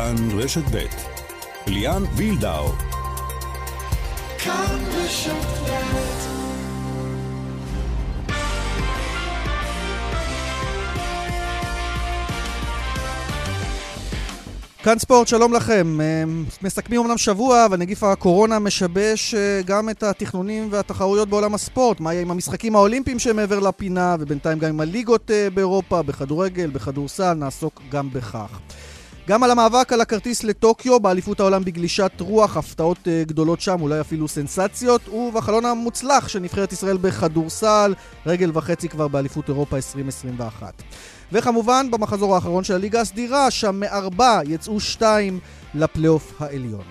כאן רשת ב' ליאן וילדאו כאן רשת ב' כאן ספורט, שלום לכם. אה, מסכמים אמנם שבוע, אבל נגיף הקורונה משבש אה, גם את התכנונים והתחרויות בעולם הספורט. מה יהיה עם המשחקים האולימפיים שמעבר לפינה, ובינתיים גם עם הליגות אה, באירופה, בכדורגל, בכדורסל, נעסוק גם בכך. גם על המאבק על הכרטיס לטוקיו, באליפות העולם בגלישת רוח, הפתעות גדולות שם, אולי אפילו סנסציות, ובחלון המוצלח של נבחרת ישראל בכדורסל, רגל וחצי כבר באליפות אירופה 2021. וכמובן, במחזור האחרון של הליגה הסדירה, שם מארבע יצאו שתיים לפלייאוף העליון.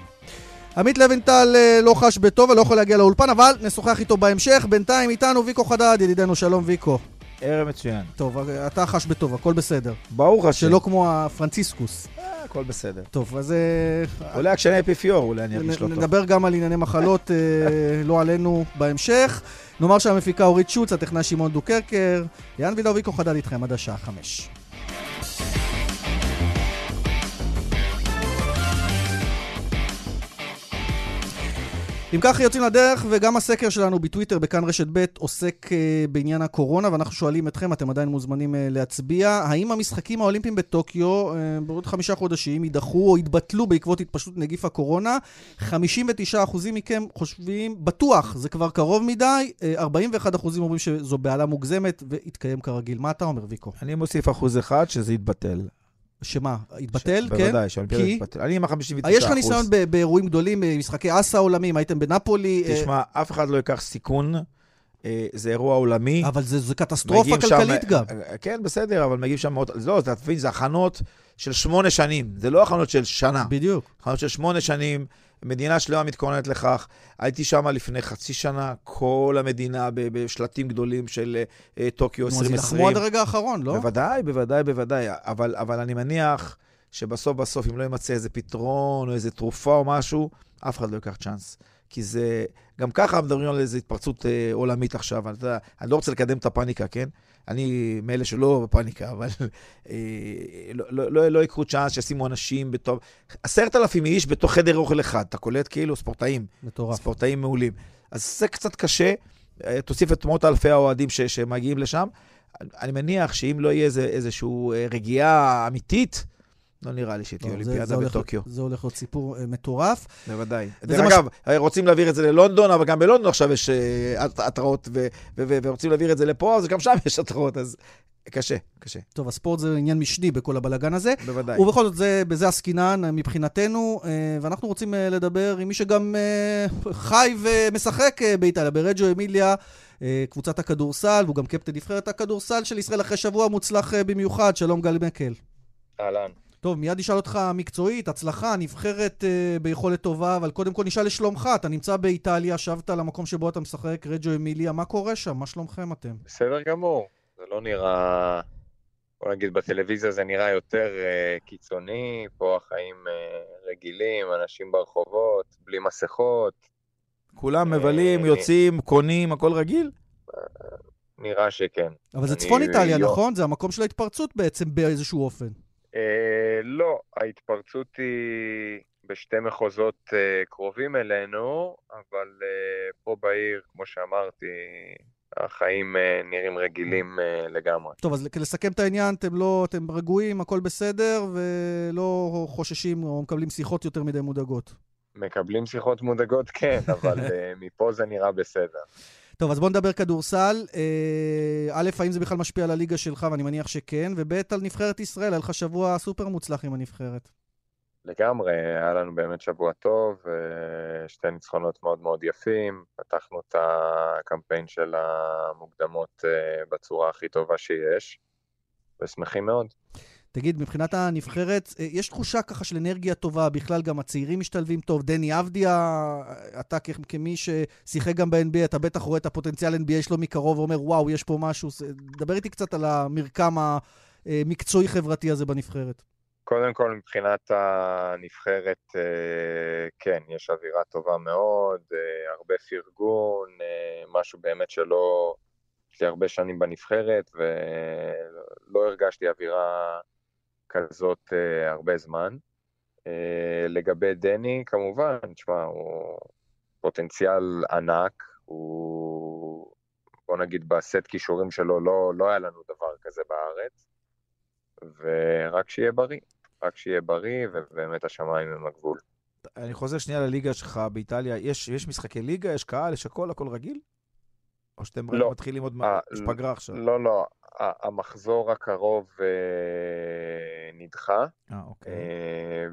עמית לבנטל אה, לא חש בטוב ולא יכול להגיע לאולפן, אבל נשוחח איתו בהמשך. בינתיים איתנו ויקו חדד, ידידנו, שלום ויקו. ערב מצוין. טוב, אתה חש בטוב, הכל בסדר. ברוך השם. שלא כמו הפרנציסקוס. אה, הכל בסדר. טוב, אז... אה, אולי כשאני אפיפיור, אולי אני ארגיש לא טוב. נדבר גם על ענייני מחלות, לא עלינו, בהמשך. נאמר שהמפיקה אורית שוץ, הטכנאי שמעון דוקרקר, יאן וילאוביקו חדד איתכם עד השעה חמש. אם ככה יוצאים לדרך, וגם הסקר שלנו בטוויטר, בכאן רשת ב', עוסק uh, בעניין הקורונה, ואנחנו שואלים אתכם, אתם עדיין מוזמנים uh, להצביע, האם המשחקים האולימפיים בטוקיו, uh, בעוד חמישה חודשים, יידחו או יתבטלו בעקבות התפשטות נגיף הקורונה? 59% מכם חושבים, בטוח, זה כבר קרוב מדי, uh, 41% אומרים שזו בעלה מוגזמת, והתקיים כרגיל. מה אתה אומר, ויקו? אני מוסיף אחוז אחד שזה יתבטל. שמה, התבטל, ש... כן? בוודאי, שהאולימפיאדה התבטל. אני עם ה-59%. יש לך ניסיון באירועים גדולים, משחקי אסה העולמיים, הייתם בנפולי. אה, תשמע, אף אחד לא ייקח סיכון. אה, זה אירוע עולמי. אבל זה, זה קטסטרופה כלכלית שם, גם. אה, כן, בסדר, אבל מגיעים שם מאות... לא, אתה מבין, זה הכנות של שמונה שנים. זה לא הכנות של שנה. בדיוק. הכנות של שמונה שנים. מדינה שלמה מתכוננת לכך. הייתי שם לפני חצי שנה, כל המדינה בשלטים גדולים של uh, טוקיו 2020. אז ילחמו עד הרגע האחרון, לא? בוודאי, בוודאי, בוודאי. אבל, אבל אני מניח שבסוף בסוף, אם לא יימצא איזה פתרון או איזה תרופה או משהו, אף אחד לא ייקח צ'אנס. כי זה, גם ככה מדברים על איזו התפרצות אה, עולמית עכשיו. אני, אני לא רוצה לקדם את הפאניקה, כן? אני מאלה שלא בפאניקה, אבל אה, לא, לא, לא, לא יקחו צ'אנס שישימו אנשים בתוך... עשרת אלפים איש בתוך חדר אוכל אחד, אתה קולט כאילו ספורטאים. מטורף. ספורטאים מעולים. אז זה קצת קשה, אה, תוסיף את מאות אלפי האוהדים ש, שמגיעים לשם. אני מניח שאם לא יהיה איזה, איזושהי אה, רגיעה אמיתית, לא נראה לי שתהיה לא, אולימפיאדה בטוקיו. זה הולך להיות סיפור uh, מטורף. בוודאי. דרך אגב. רוצים להעביר את זה ללונדון, אבל גם בלונדון עכשיו יש uh, התראות, ורוצים להעביר את זה לפה, אז גם שם יש התראות, אז קשה, קשה. טוב, הספורט זה עניין משני בכל הבלגן הזה. בוודאי. ובכל זאת, זה, בזה עסקינן מבחינתנו, uh, ואנחנו רוצים לדבר עם מי שגם חי ומשחק באיטליה, ברג'ו אמיליה. קבוצת הכדורסל, והוא גם קפטן נבחרת הכדורסל של ישראל אחרי שבוע מוצלח במיוחד. שלום גל מקל. אהלן. טוב, מיד נשאל אותך מקצועית, הצלחה, נבחרת uh, ביכולת טובה, אבל קודם כל נשאל לשלומך. אתה נמצא באיטליה, שבת למקום שבו אתה משחק, רג'ו אמיליה, מה קורה שם? מה שלומכם אתם? בסדר גמור. זה לא נראה... בוא נגיד, בטלוויזיה זה נראה יותר uh, קיצוני, פה החיים uh, רגילים, אנשים ברחובות, בלי מסכות. כולם מבלים, יוצאים, קונים, הכל רגיל? נראה שכן. אבל זה צפון איטליה, נכון? זה המקום של ההתפרצות בעצם באיזשהו אופן. אה, לא, ההתפרצות היא בשתי מחוזות אה, קרובים אלינו, אבל אה, פה בעיר, כמו שאמרתי, החיים אה, נראים רגילים אה, לגמרי. טוב, אז לסכם את העניין, אתם לא, אתם רגועים, הכל בסדר, ולא חוששים או מקבלים שיחות יותר מדי מודאגות. מקבלים שיחות מודאגות, כן, אבל אה, מפה זה נראה בסדר. טוב, אז בואו נדבר כדורסל. אה, א', האם זה בכלל משפיע על הליגה שלך, ואני מניח שכן, וב', על נבחרת ישראל, היה לך שבוע סופר מוצלח עם הנבחרת. לגמרי, היה לנו באמת שבוע טוב, אה, שתי ניצחונות מאוד מאוד יפים, פתחנו את הקמפיין של המוקדמות אה, בצורה הכי טובה שיש, ושמחים מאוד. תגיד, מבחינת הנבחרת, אה, יש תחושה ככה של אנרגיה טובה, בכלל גם הצעירים משתלבים טוב. דני אבדיה, אתה כמי ששיחק גם ב-NBA, אתה בטח רואה את הפוטנציאל NBA שלו מקרוב ואומר, וואו, יש פה משהו. דבר איתי קצת על המרקם המקצועי-חברתי הזה בנבחרת. קודם כל, מבחינת הנבחרת, אה, כן, יש אווירה טובה מאוד, אה, הרבה פרגון, משהו באמת שלא... יש לי הרבה שנים בנבחרת, ולא הרגשתי אווירה כזאת uh, הרבה זמן. אה, לגבי דני, כמובן, תשמע, הוא פוטנציאל ענק, הוא, בוא נגיד, בסט כישורים שלו לא, לא היה לנו דבר כזה בארץ, ורק שיהיה בריא, רק שיהיה בריא, ובאמת השמיים הם הגבול. אני חוזר שנייה לליגה שלך באיטליה. יש, יש משחקי ליגה, יש קהל, יש הכל, הכל רגיל? או שאתם לא. מתחילים עוד... אה, יש פגרה עכשיו. לא, לא, המחזור הקרוב אה, נדחה, אה, אוקיי. אה,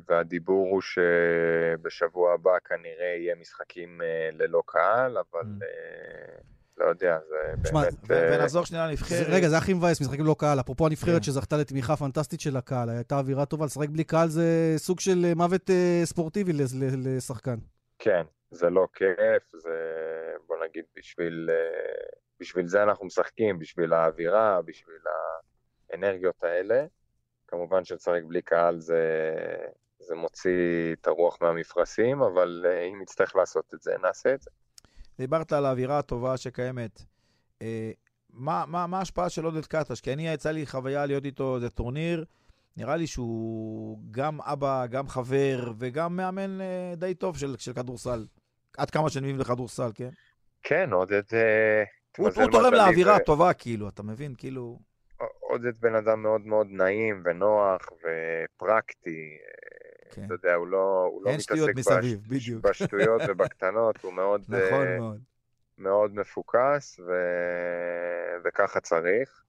והדיבור הוא שבשבוע הבא כנראה יהיה משחקים אה, ללא קהל, אבל Mm. אה, לא יודע, זה תשמע, באמת... ו- אה, ונחזור שנייה זה- לנבחרת. רגע, זה הכי מבאס, משחקים ללא קהל. אפרופו הנבחרת כן. שזכתה לתמיכה פנטסטית של הקהל, הייתה אווירה טובה, לשחק בלי קהל זה סוג של מוות אה, ספורטיבי לשחקן. כן, זה לא כיף, זה בוא נגיד בשביל, אה, בשביל זה אנחנו משחקים, בשביל האווירה, בשביל האנרגיות האלה. כמובן שלשחק בלי קהל זה, זה מוציא את הרוח מהמפרשים, אבל אה, אם נצטרך לעשות את זה, נעשה את זה. דיברת על האווירה הטובה שקיימת. אה, מה, מה, מה ההשפעה של עודד קטש? כי אני, יצא לי חוויה להיות איתו איזה טורניר, נראה לי שהוא גם אבא, גם חבר, וגם מאמן די טוב של, של כדורסל. עד כמה שאני מבין לכדורסל, כן? כן, עודד... אה, הוא, הוא תורם לאווירה ו- הטובה, כאילו, אתה מבין? כאילו... עודד בן אדם מאוד מאוד נעים ונוח ופרקטי. כן. אתה יודע, הוא לא, הוא לא מתעסק מסביב, בש- בדיוק. בשטויות ובקטנות, הוא מאוד, נכון אה, מאוד. מאוד מפוקס, ו... וככה צריך.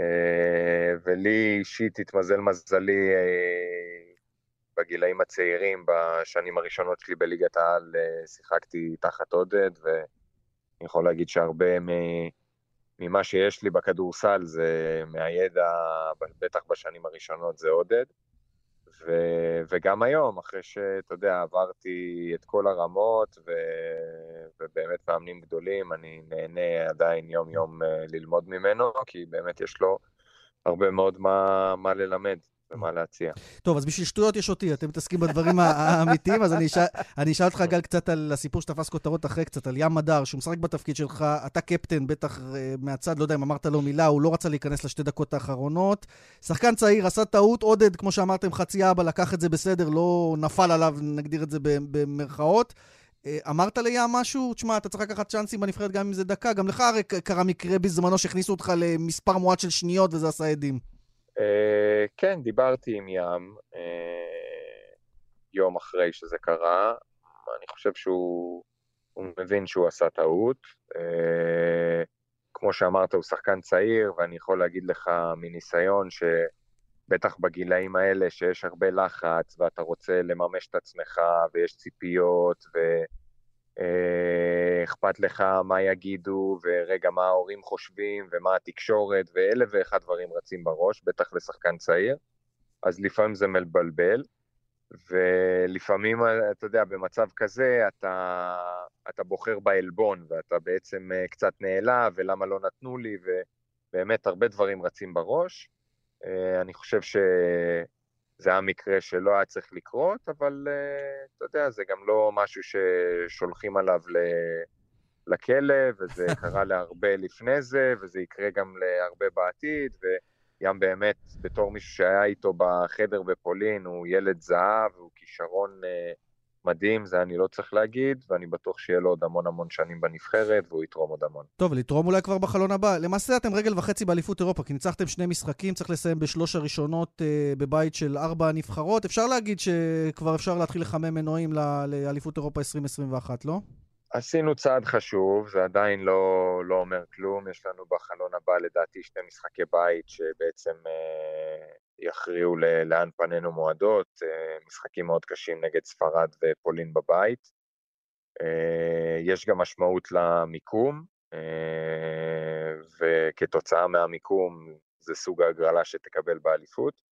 אה, ולי אישית התמזל מזלי אה, בגילאים הצעירים, בשנים הראשונות שלי בליגת העל, אה, שיחקתי תחת עודד, ואני יכול להגיד שהרבה. ממה שיש לי בכדורסל זה מהידע, בטח בשנים הראשונות, זה עודד. ו... וגם היום, אחרי שאתה יודע, עברתי את כל הרמות, ו... ובאמת מאמנים גדולים, אני נהנה עדיין יום-יום אה, ללמוד ממנו, כי באמת יש לו הרבה מאוד מה, מה ללמד ומה להציע. טוב, אז בשביל שטויות יש אותי, אתם מתעסקים בדברים האמיתיים, אז אני אשאל- אני אשאל אותך, גל, קצת על הסיפור שתפס כותרות אחרי קצת, על ים מדר, שהוא משחק בתפקיד שלך, אתה קפטן, בטח אה, מהצד, לא יודע אם אמרת לו מילה, הוא לא רצה להיכנס לשתי דקות האחרונות. שחקן צעיר, עשה טעות, עודד, כמו שאמרתם, חצי אבא, לקח את זה בסדר, לא נפל עליו, נגדיר את זה במרכאות. אה, אמרת לים משהו? תשמע, אתה צריך לקחת צ'אנסים בנבחרת גם אם זה דקה, גם לך הרי קרה מקרה בזמנו שהכניסו אותך למספר מועט של שניות וזה עשה עדים. אה, כן, דיברתי עם ים אה, יום אחרי שזה קרה. אני חושב שהוא הוא מבין שהוא עשה טעות. אה, כמו שאמרת, הוא שחקן צעיר, ואני יכול להגיד לך מניסיון שבטח בגילאים האלה, שיש הרבה לחץ, ואתה רוצה לממש את עצמך, ויש ציפיות, ואכפת לך מה יגידו, ורגע, מה ההורים חושבים, ומה התקשורת, ואלף ואחד דברים רצים בראש, בטח לשחקן צעיר. אז לפעמים זה מבלבל, ולפעמים, אתה יודע, במצב כזה אתה, אתה בוחר בעלבון, ואתה בעצם אה, קצת נעלב, ולמה לא נתנו לי, ובאמת הרבה דברים רצים בראש. אה, אני חושב שזה היה מקרה שלא היה צריך לקרות, אבל אה, אתה יודע, זה גם לא משהו ששולחים עליו ל- לכלא, וזה קרה להרבה לפני זה, וזה יקרה גם להרבה בעתיד, וים באמת, בתור מישהו שהיה איתו בחדר בפולין, הוא ילד זהב, הוא כישרון אה, מדהים, זה אני לא צריך להגיד, ואני בטוח שיהיה לו עוד המון המון שנים בנבחרת, והוא יתרום עוד המון. טוב, לתרום אולי כבר בחלון הבא. למעשה אתם רגל וחצי באליפות אירופה, כי ניצחתם שני משחקים, צריך לסיים בשלוש הראשונות אה, בבית של ארבע הנבחרות. אפשר להגיד שכבר אפשר להתחיל לחמם מנועים לאליפות אירופה 2021, לא? עשינו צעד חשוב, זה עדיין לא, לא אומר כלום, יש לנו בחלון הבא לדעתי שני משחקי בית שבעצם אה, יכריעו לאן פנינו מועדות, אה, משחקים מאוד קשים נגד ספרד ופולין בבית. אה, יש גם משמעות למיקום, אה, וכתוצאה מהמיקום זה סוג ההגרלה שתקבל באליפות.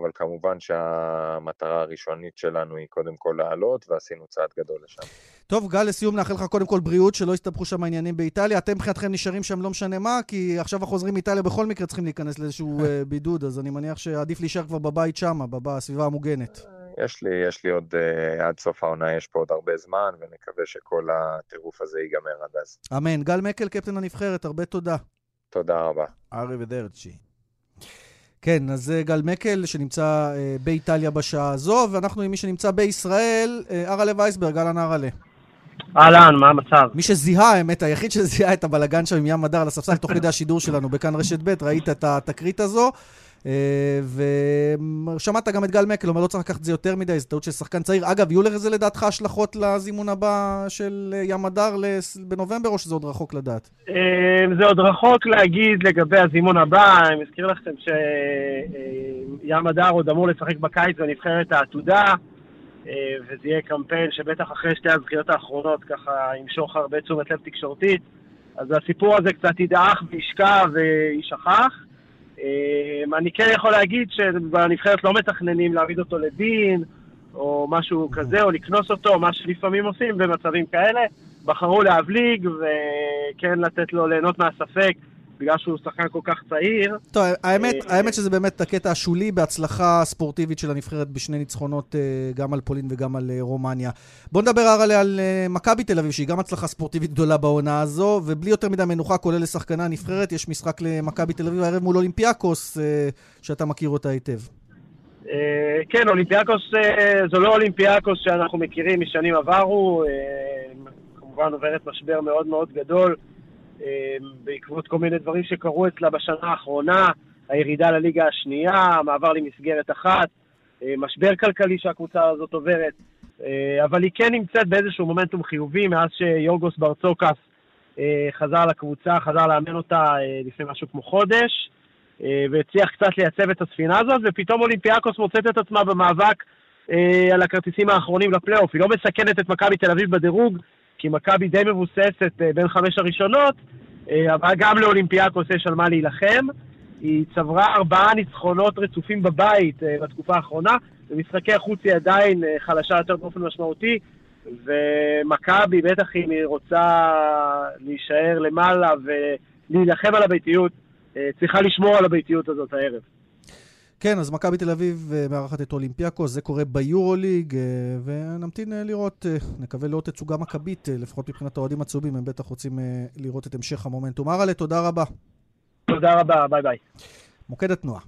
אבל כמובן שהמטרה הראשונית שלנו היא קודם כל לעלות, ועשינו צעד גדול לשם. טוב, גל, לסיום נאחל לך קודם כל בריאות, שלא יסתבכו שם העניינים באיטליה. אתם מבחינתכם נשארים שם לא משנה מה, כי עכשיו החוזרים מאיטליה בכל מקרה צריכים להיכנס לאיזשהו אה, בידוד, אז אני מניח שעדיף להישאר כבר בבית שם, בסביבה המוגנת. יש לי, יש לי עוד, uh, עד סוף העונה יש פה עוד הרבה זמן, ונקווה שכל הטירוף הזה ייגמר עד אז. אמן. גל מקל, קפטן הנבחרת, הרבה תודה. תודה רבה. ארי ודרצ'י. כן, אז זה גל מקל שנמצא אה, באיטליה בשעה הזו, ואנחנו עם מי שנמצא בישראל, אה, אראלה וייסברג, אהלן אראלה. אהלן, מה המצב? מי שזיהה, האמת, היחיד שזיהה את הבלגן שם עם ים הדר על הספסל תוך כדי השידור שלנו בכאן רשת ב', ראית את התקרית הזו. אה, ושמעת גם את גל מקל, אומר לא צריך לקחת את זה יותר מדי, זו טעות של שחקן צעיר. אגב, יהיו לזה לדעתך השלכות לזימון הבא של ים הדר בנובמבר, או שזה עוד רחוק לדעת? אה, זה עוד רחוק להגיד לגבי הזימון הבא. אני מזכיר לכם שים הדר עוד אמור לשחק בקיץ בנבחרת העתודה. אה, וזה יהיה קמפיין שבטח אחרי שתי הזכיות האחרונות ככה ימשוך הרבה תשומת לב תקשורתית. אז הסיפור הזה קצת ידעך וישקע וישכח. אה, אני כן יכול להגיד שבנבחרת לא מתכננים להעמיד אותו לדין, או משהו כזה, או לקנוס אותו, מה שלפעמים עושים במצבים כאלה. בחרו להבליג וכן לתת לו ליהנות מהספק. בגלל שהוא שחקן כל כך צעיר. טוב, האמת, אה, האמת שזה באמת הקטע השולי בהצלחה ספורטיבית של הנבחרת בשני ניצחונות אה, גם על פולין וגם על אה, רומניה. בוא נדבר הרי על מכבי תל אביב, שהיא גם הצלחה ספורטיבית גדולה בעונה הזו, ובלי יותר מדי מנוחה, כולל לשחקני הנבחרת, יש משחק למכבי תל אביב הערב מול אולימפיאקוס, שאתה מכיר אותה היטב. כן, אולימפיאקוס זו לא אולימפיאקוס שאנחנו מכירים משנים עברו, כמובן עוברת משבר מאוד מאוד גדול. אמ, בעקבות כל מיני דברים שקרו אצלה בשנה האחרונה, הירידה לליגה השנייה, המעבר למסגרת אחת, אה, משבר כלכלי שהקבוצה הזאת עוברת, אה, אבל היא כן נמצאת באיזשהו מומנטום חיובי מאז שיורגוס ברצוקס חזר לקבוצה, חזר לאמן אותה לפני משהו כמו חודש, והצליח קצת לייצב את הספינה הזאת, ופתאום אולימפיאקוס מוצאת את עצמה במאבק על הכרטיסים האחרונים לפלייאוף. היא לא מסכנת את מכבי תל אביב בדירוג, כי מכבי די מבוססת אה, בין חמש הראשונות, אה, אבל גם לאולימפיאקוס יש על מה להילחם. היא צברה ארבעה ניצחונות רצופים בבית אה, בתקופה האחרונה, במשחקי החוץ היא עדיין חלשה יותר באופן משמעותי, ומכבי, בטח אם היא רוצה להישאר למעלה ולהילחם על הביתיות, צריכה לשמור על הביתיות הזאת הערב. כן, אז מכבי תל אביב אה, מארחת את אולימפיאקוס, זה קורה ביורוליג, אה, ונמתין אה, לראות, נקווה לראות תצוגה מכבית, לפחות מבחינת האוהדים הצהובים, הם בטח רוצים לראות את המשך המומנטום. אראלה, תודה רבה. תודה רבה, ביי ביי. מוקד התנועה.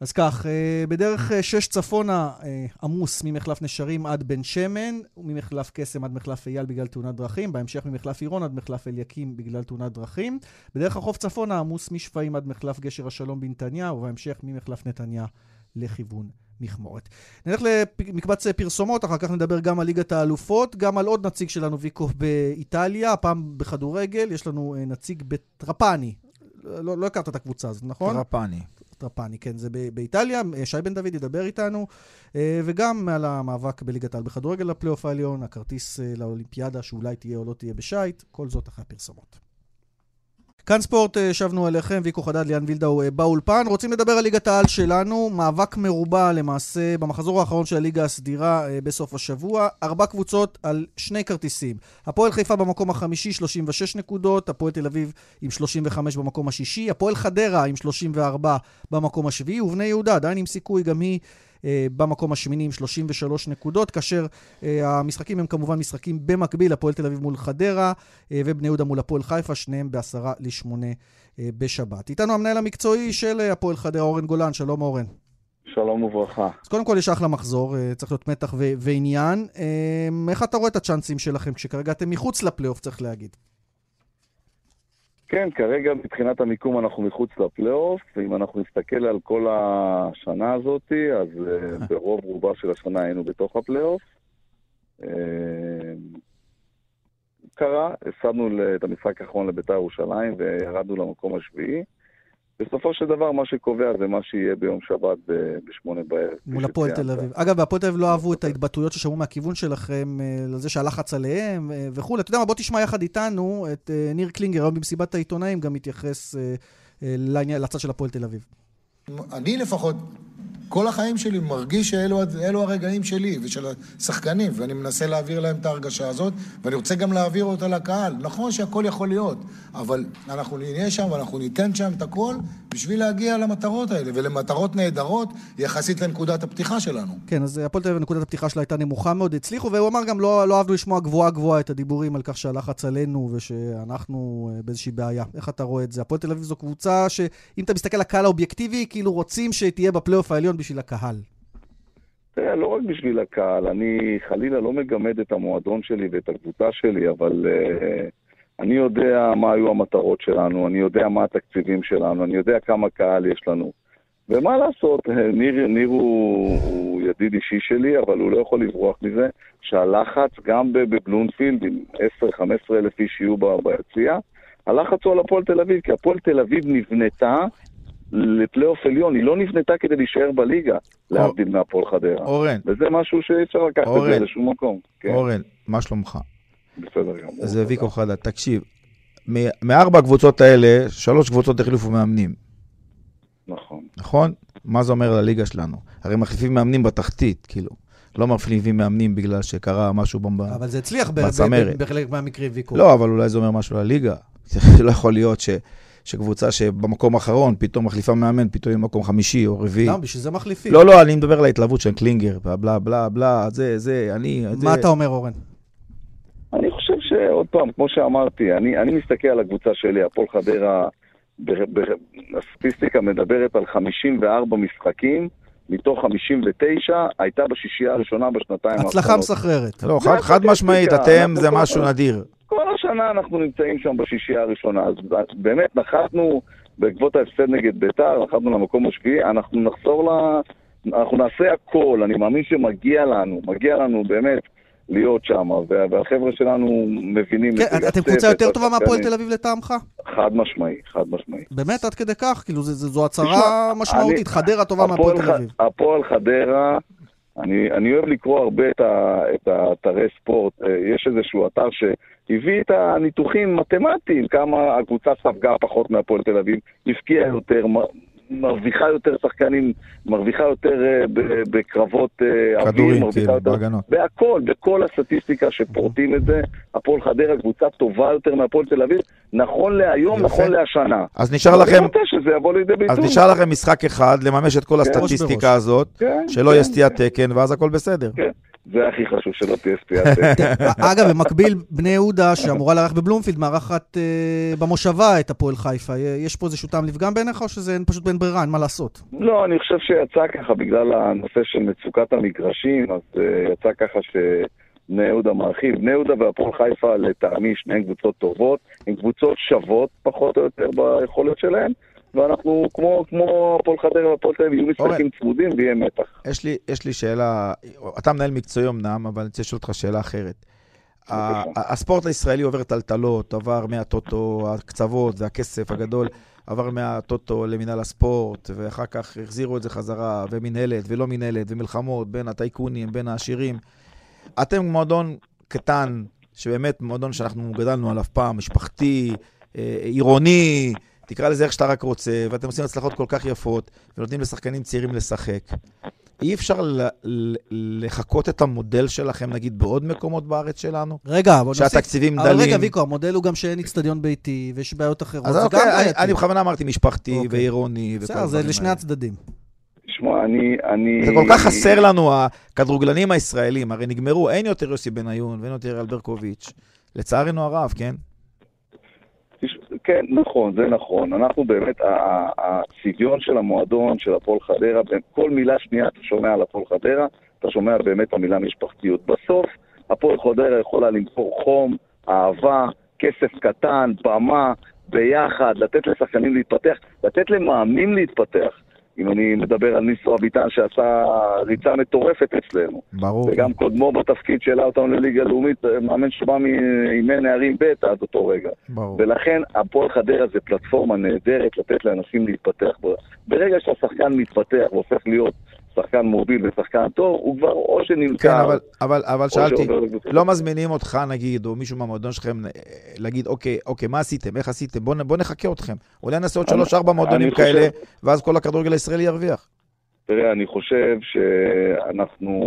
אז כך, אה, בדרך 6 אה, צפונה אה, עמוס ממחלף נשרים עד בן שמן, וממחלף קסם עד מחלף אייל בגלל תאונת דרכים, בהמשך ממחלף עירון עד מחלף אליקים בגלל תאונת דרכים. בדרך החוף צפונה עמוס משפעים עד מחלף גשר השלום בנתניה, ובהמשך ממחלף נתניה לכיוון מכמורת. נלך למקבץ פרסומות, אחר כך נדבר גם על ליגת האלופות, גם על עוד נציג שלנו, ויקו באיטליה, הפעם בכדורגל, יש לנו נציג בטרפני. לא, לא הכרת את הקבוצה הזאת, נכון? טרפני. טרפני, כן, זה באיטליה, שי בן דוד ידבר איתנו, אה, וגם על המאבק בליגת העל בכדורגל לפלייאוף העליון, הכרטיס אה, לאולימפיאדה שאולי תהיה או לא תהיה בשייט, כל זאת אחרי הפרסומות. כאן ספורט, אה, שבנו אליכם, ויקו חדד, ליאן וילדאו אה, באולפן. רוצים לדבר על ליגת העל שלנו, מאבק מרובע למעשה במחזור האחרון של הליגה הסדירה אה, בסוף השבוע. ארבע קבוצות על שני כרטיסים. הפועל חיפה במקום החמישי, 36 נקודות, הפועל תל אביב עם 35 במקום השישי, הפועל חדרה עם 34 במקום השביעי, ובני יהודה עדיין עם סיכוי, גם היא אה, במקום השמיני עם 33 נקודות, כאשר אה, המשחקים הם כמובן משחקים במקביל, הפועל תל אביב מול חדרה אה, ובני יהודה מול הפועל חיפה, שניהם בעשרה לשמונה בשבת. איתנו המנהל המקצועי של הפועל חדרה, אורן גולן, שלום אורן. שלום וברכה. אז קודם כל יש אחלה מחזור, צריך להיות מתח ו- ועניין. איך אתה רואה את הצ'אנסים שלכם כשכרגע אתם מחוץ לפלייאוף, צריך להגיד? כן, כרגע מבחינת המיקום אנחנו מחוץ לפלייאוף, ואם אנחנו נסתכל על כל השנה הזאת, אז uh, ברוב רובה של השנה היינו בתוך הפלייאוף. Uh, קרה, הפסדנו את המשחק האחרון לבית"ר ירושלים וירדנו למקום השביעי. בסופו של דבר, מה שקובע זה מה שיהיה ביום שבת בשמונה בערב. מול הפועל תל אביב. אגב, הפועל תל אביב לא אהבו את ההתבטאויות ששמעו מהכיוון שלכם, אה, לזה שהלחץ עליהם אה, וכולי. אתה יודע מה, בוא תשמע יחד איתנו את אה, ניר קלינגר, היום במסיבת העיתונאים, גם מתייחס לעניין, לצד של הפועל תל אביב. אני לפחות כל החיים שלי מרגיש שאלו הרגעים שלי ושל השחקנים, ואני מנסה להעביר להם את ההרגשה הזאת, ואני רוצה גם להעביר אותה לקהל. נכון שהכל יכול להיות, אבל אנחנו נהיה שם ואנחנו ניתן שם את הכל בשביל להגיע למטרות האלה, ולמטרות נהדרות יחסית לנקודת הפתיחה שלנו. כן, אז הפועל תל אביב, נקודת הפתיחה שלה הייתה נמוכה מאוד, הצליחו, והוא אמר גם, לא, לא אהבנו לשמוע גבוהה גבוהה את הדיבורים על כך שהלחץ עלינו ושאנחנו אה, באיזושהי בעיה. איך אתה רואה את זה? הפועל תל אביב זו קבוצה שאם אתה מסתכל על הקהל האובייקטיבי, כאילו רוצים שתהיה בשביל הקהל. תראה, לא רק בשביל הקהל, אני חלילה לא מגמד את המועדון שלי ואת הקבוצה שלי, אבל uh, אני יודע מה היו המטרות שלנו, אני יודע מה התקציבים שלנו, אני יודע כמה קהל יש לנו. ומה לעשות, ניר, ניר הוא, הוא ידיד אישי שלי, אבל הוא לא יכול לברוח מזה שהלחץ, גם בבלונפילד, עם 10-15 אלף איש יהיו ביציע, הלחץ הוא על הפועל תל אביב, כי הפועל תל אביב נבנתה לפלייאוף עליון, היא לא נבנתה כדי להישאר בליגה, להבדיל מהפועל חדרה. אורן. וזה משהו שאי אפשר לקחת את זה לשום מקום. כן. אורן, מה שלומך? בסדר גמור. זה ויקו חדד. תקשיב, מארבע הקבוצות האלה, שלוש קבוצות החליפו מאמנים. נכון. נכון? מה זה אומר לליגה שלנו? הרי מחליפים מאמנים בתחתית, כאילו. לא מחליפים מאמנים בגלל שקרה משהו בצמרת. אבל זה הצליח בחלק מהמקרים, ויקו. לא, אבל אולי זה אומר משהו לליגה. לא יכול להיות ש... שקבוצה שבמקום האחרון פתאום מחליפה מאמן, פתאום היא במקום חמישי או רביעי. למה? בשביל זה מחליפים. לא, לא, אני מדבר על ההתלהבות של קלינגר, בלה בלה בלה, זה, זה, אני... מה זה... אתה אומר, אורן? אני חושב שעוד פעם, כמו שאמרתי, אני, אני מסתכל על הקבוצה שלי, הפועל חדרה, הסטטיסטיקה מדברת על 54 משחקים, מתוך 59, הייתה בשישייה הראשונה בשנתיים האחרונות. הצלחה מסחררת. לא, חד, חד משמעית, אתם זה משהו נדיר. כל השנה אנחנו נמצאים שם בשישייה הראשונה, אז באמת נחתנו בעקבות ההפסד נגד ביתר, נחתנו למקום השביעי, אנחנו נחזור ל... אנחנו נעשה הכל, אני מאמין שמגיע לנו, מגיע לנו באמת להיות שם, והחבר'ה שלנו מבינים כן, את. אתם קבוצה יותר טובה מהפועל תל אביב לטעמך? חד משמעי, חד משמעי. באמת, עד כדי כך? כאילו, זו הצהרה משמעותית, חדרה טובה מהפועל תל אביב. הפועל חדרה, אני, אני אוהב לקרוא הרבה את, ה, את האתרי ספורט. אה, יש איזשהו אתר שהביא את הניתוחים מתמטיים, כמה הקבוצה ספגה פחות מהפועל תל אביב, הפקיעה יותר, מרוויחה יותר שחקנים, מרוויחה יותר uh, בקרבות uh, אוויר, מרוויחה כן, יותר... בהגנות. בהכל, בכל הסטטיסטיקה שפורטים את זה, הפועל חדרה קבוצה טובה יותר מהפועל תל אביב, נכון להיום, יפה. נכון להשנה. אז נשאר לכם... אני רוצה שזה יבוא לידי ביטוי. אז נשאר לכם משחק אחד, לממש את כל כן. הסטטיסטיקה הזאת, כן, שלא כן, יהיה סטיית כן. תקן, ואז הכל בסדר. כן. זה הכי חשוב שלא תהיה סטיית תקן. אגב, במקביל, בני יהודה, שאמורה לארח בבלומפילד, מארחת אה, במושבה את הפועל חיפה. יש פה איזשהו טעם לפגם בעיניך, או שזה פשוט בין ברירה, אין מה לעשות? לא, אני חושב שיצא ככה, בגלל הנושא של מצוקת המגרשים, אז אה, יצא ככה ש... בני יהודה מרחיב. בני יהודה והפועל חיפה, לטעמי, שניהן קבוצות טובות, הן קבוצות שוות פחות או יותר ביכולת שלהן, ואנחנו, כמו, כמו הפועל חדרה והפועל תל אביב, יהיו משחקים צמודים ויהיה מתח. יש לי, יש לי שאלה, אתה מנהל מקצועי אמנם, אבל אני רוצה לשאול אותך שאלה אחרת. הספורט הישראלי עובר טלטלות, עבר מהטוטו, הקצוות והכסף הגדול, עבר מהטוטו למינהל הספורט, ואחר כך החזירו את זה חזרה, ומינהלת ולא מינהלת, ומלחמות בין הטייקונים, בין העשירים. אתם מועדון קטן, שבאמת מועדון שאנחנו גדלנו עליו פעם, משפחתי, אה, עירוני, תקרא לזה איך שאתה רק רוצה, ואתם עושים הצלחות כל כך יפות, ונותנים לשחקנים צעירים לשחק. אי אפשר לחקות את המודל שלכם, נגיד, בעוד מקומות בארץ שלנו? רגע, בוא נוסיף. שהתקציבים דלים. אבל רגע, ויקו, המודל הוא גם שאין איצטדיון ביתי, ויש בעיות אחרות. אז אוקיי, אני, אני בכוונה אמרתי משפחתי אוקיי. ועירוני. בסדר, זה לשני הצדדים. תשמע, אני, אני... זה כל כך חסר לנו, הכדורגלנים הישראלים, הרי נגמרו, אין יותר יוסי בניון ואין יותר אלברקוביץ'. לצערנו הרב, כן? כן, נכון, זה נכון. אנחנו באמת, הצביון של המועדון, של הפועל חדרה, כל מילה שנייה אתה שומע על הפועל חדרה, אתה שומע באמת המילה משפחתיות. בסוף, הפועל חדרה יכולה למכור חום, אהבה, כסף קטן, במה, ביחד, לתת לשחקנים להתפתח, לתת למאמנים להתפתח. אם אני מדבר על ניסו אביטן שעשה ריצה מטורפת אצלנו. ברור. וגם קודמו בתפקיד שהעלה אותנו לליגה לאומית, מאמן שבא מאימן נערים ב' עד אותו רגע. ברור. ולכן הפועל חדרה זה פלטפורמה נהדרת לתת לאנשים להתפתח. ברגע שהשחקן מתפתח והופך להיות שחקן מוביל ושחקן טוב, הוא כבר או שנמכר... כן, אבל, אבל, אבל שאלתי, לא מזמינים אותך נגיד, או מישהו מהמועדון שלכם, להגיד, אוקיי, אוקיי, מה עשיתם, איך עשיתם, בואו בוא נחכה אתכם. אולי נעשה עוד שלוש-ארבע מועדונים כאלה, ואז כל הכדורגל הישראלי ירוויח. תראה, אני חושב שאנחנו,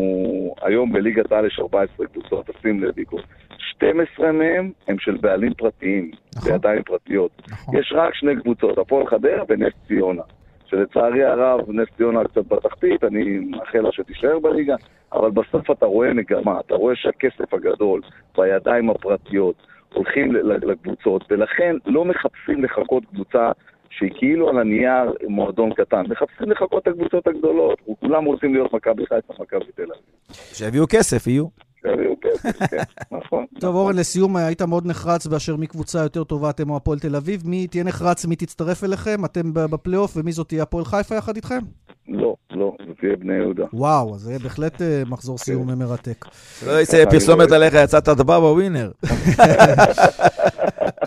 היום בליגת העל יש 14 קבוצות, תשים לב, איקו. 12 מהם הם של בעלים פרטיים, נכון. בידיים פרטיות. נכון. יש רק שני קבוצות, הפועל חדרה ונס ציונה. שלצערי הרב, נס ציונה קצת בתחתית, אני מאחל לה שתישאר בליגה, אבל בסוף אתה רואה מגמה, אתה רואה שהכסף הגדול בידיים הפרטיות הולכים לקבוצות, ולכן לא מחפשים לחכות קבוצה שהיא כאילו על הנייר מועדון קטן, מחפשים לחכות את הקבוצות הגדולות, כולם רוצים להיות מכבי חיפה, מכבי תל אביב. שיביאו כסף, יהיו. שיביאו כסף, כן, נכון. טוב, אורן, לסיום, היית מאוד נחרץ באשר מי קבוצה יותר טובה, אתם או הפועל תל אביב. מי תהיה נחרץ, מי תצטרף אליכם? אתם בפלייאוף, ומי זאת תהיה הפועל חיפה יחד איתכם? לא, לא, זה תהיה בני יהודה. וואו, זה בהחלט אה, מחזור סיום מרתק. לא יצא פרסומת עליך, יצאת הדבר בווינר.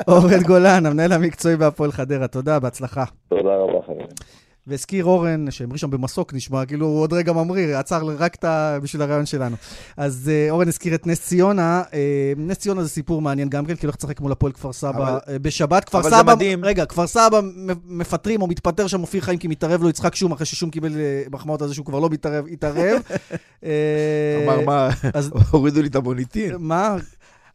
אורן גולן, המנהל המקצועי בהפועל חדרה, תודה, בהצלחה. תודה רבה, חברים. והזכיר אורן, שהמריא שם במסוק נשמע, כאילו הוא עוד רגע ממריא, עצר רק את ה... בשביל הרעיון שלנו. אז אה, אורן הזכיר את נס ציונה. אה, נס ציונה זה סיפור מעניין גם כן, כי הולך לשחק מול הפועל כפר סבא אבל- אה, בשבת. כפר אבל זה סבא, מדהים. רגע, כפר סבא מפטרים או מתפטר שם אופיר חיים כי מתערב לו יצחק שום, אחרי ששום קיבל מחמאות על זה שהוא כבר לא מתערב, התערב. אמר, מה, הורידו לי את המוניטין. מה?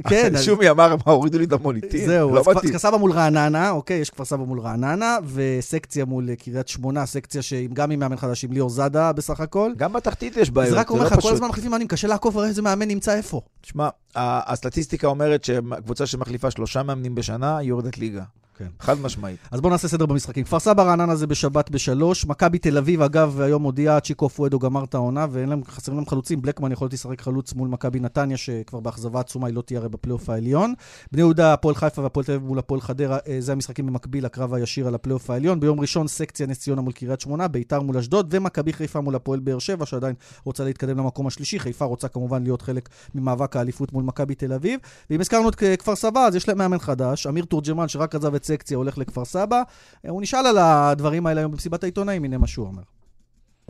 כן, שומי אמר, מה, הורידו לי את המוניטין. זהו, לא אז כפר- סבא מול רעננה, אוקיי, יש כפר סבא מול רעננה, וסקציה מול אה, קריית שמונה, סקציה שגם עם מאמן חדש, עם ליאור זאדה בסך הכל. גם בתחתית יש בעיות, זה רק אומר לא לך, כל פשוט. הזמן מחליפים מאמנים, קשה לעקוב איזה מאמן נמצא איפה. תשמע, הסטטיסטיקה אומרת שקבוצה שמחליפה שלושה מאמנים בשנה, היא יורדת ליגה. כן. חד משמעית. אז בואו נעשה סדר במשחקים. כפר סבא רעננה זה בשבת בשלוש. מכבי תל אביב, אגב, היום הודיע, צ'יקו אופואדו גמר את העונה, ואין להם, חלוצים. בלאקמן יכול להיות לשחק חלוץ מול מכבי נתניה, שכבר באכזבה עצומה, היא לא תהיה הרי בפלייאוף העליון. בני יהודה, הפועל חיפה והפועל תל אביב מול הפועל חדרה, אה, זה המשחקים במקביל לקרב הישיר על הפלייאוף העליון. ביום ראשון, סקציה נס ציונה מול קריית שמונה, ביתר מול אשדוד, ומכבי חיפה מול הפועל באר שבע, שעדיין רוצה להתקדם למקום השלישי. חיפה רוצה כמובן להיות חלק ממאבק האליפות מול מכבי תל אביב. ואם הזכרנו את כפר סבא, אז יש להם מאמן חדש, אמיר תורג'מן, שרק עזב את סקציה, הולך לכפר סבא. אה, הוא נשאל על הדברים האלה היום במסיבת העיתונאים, הנה מה שהוא אומר.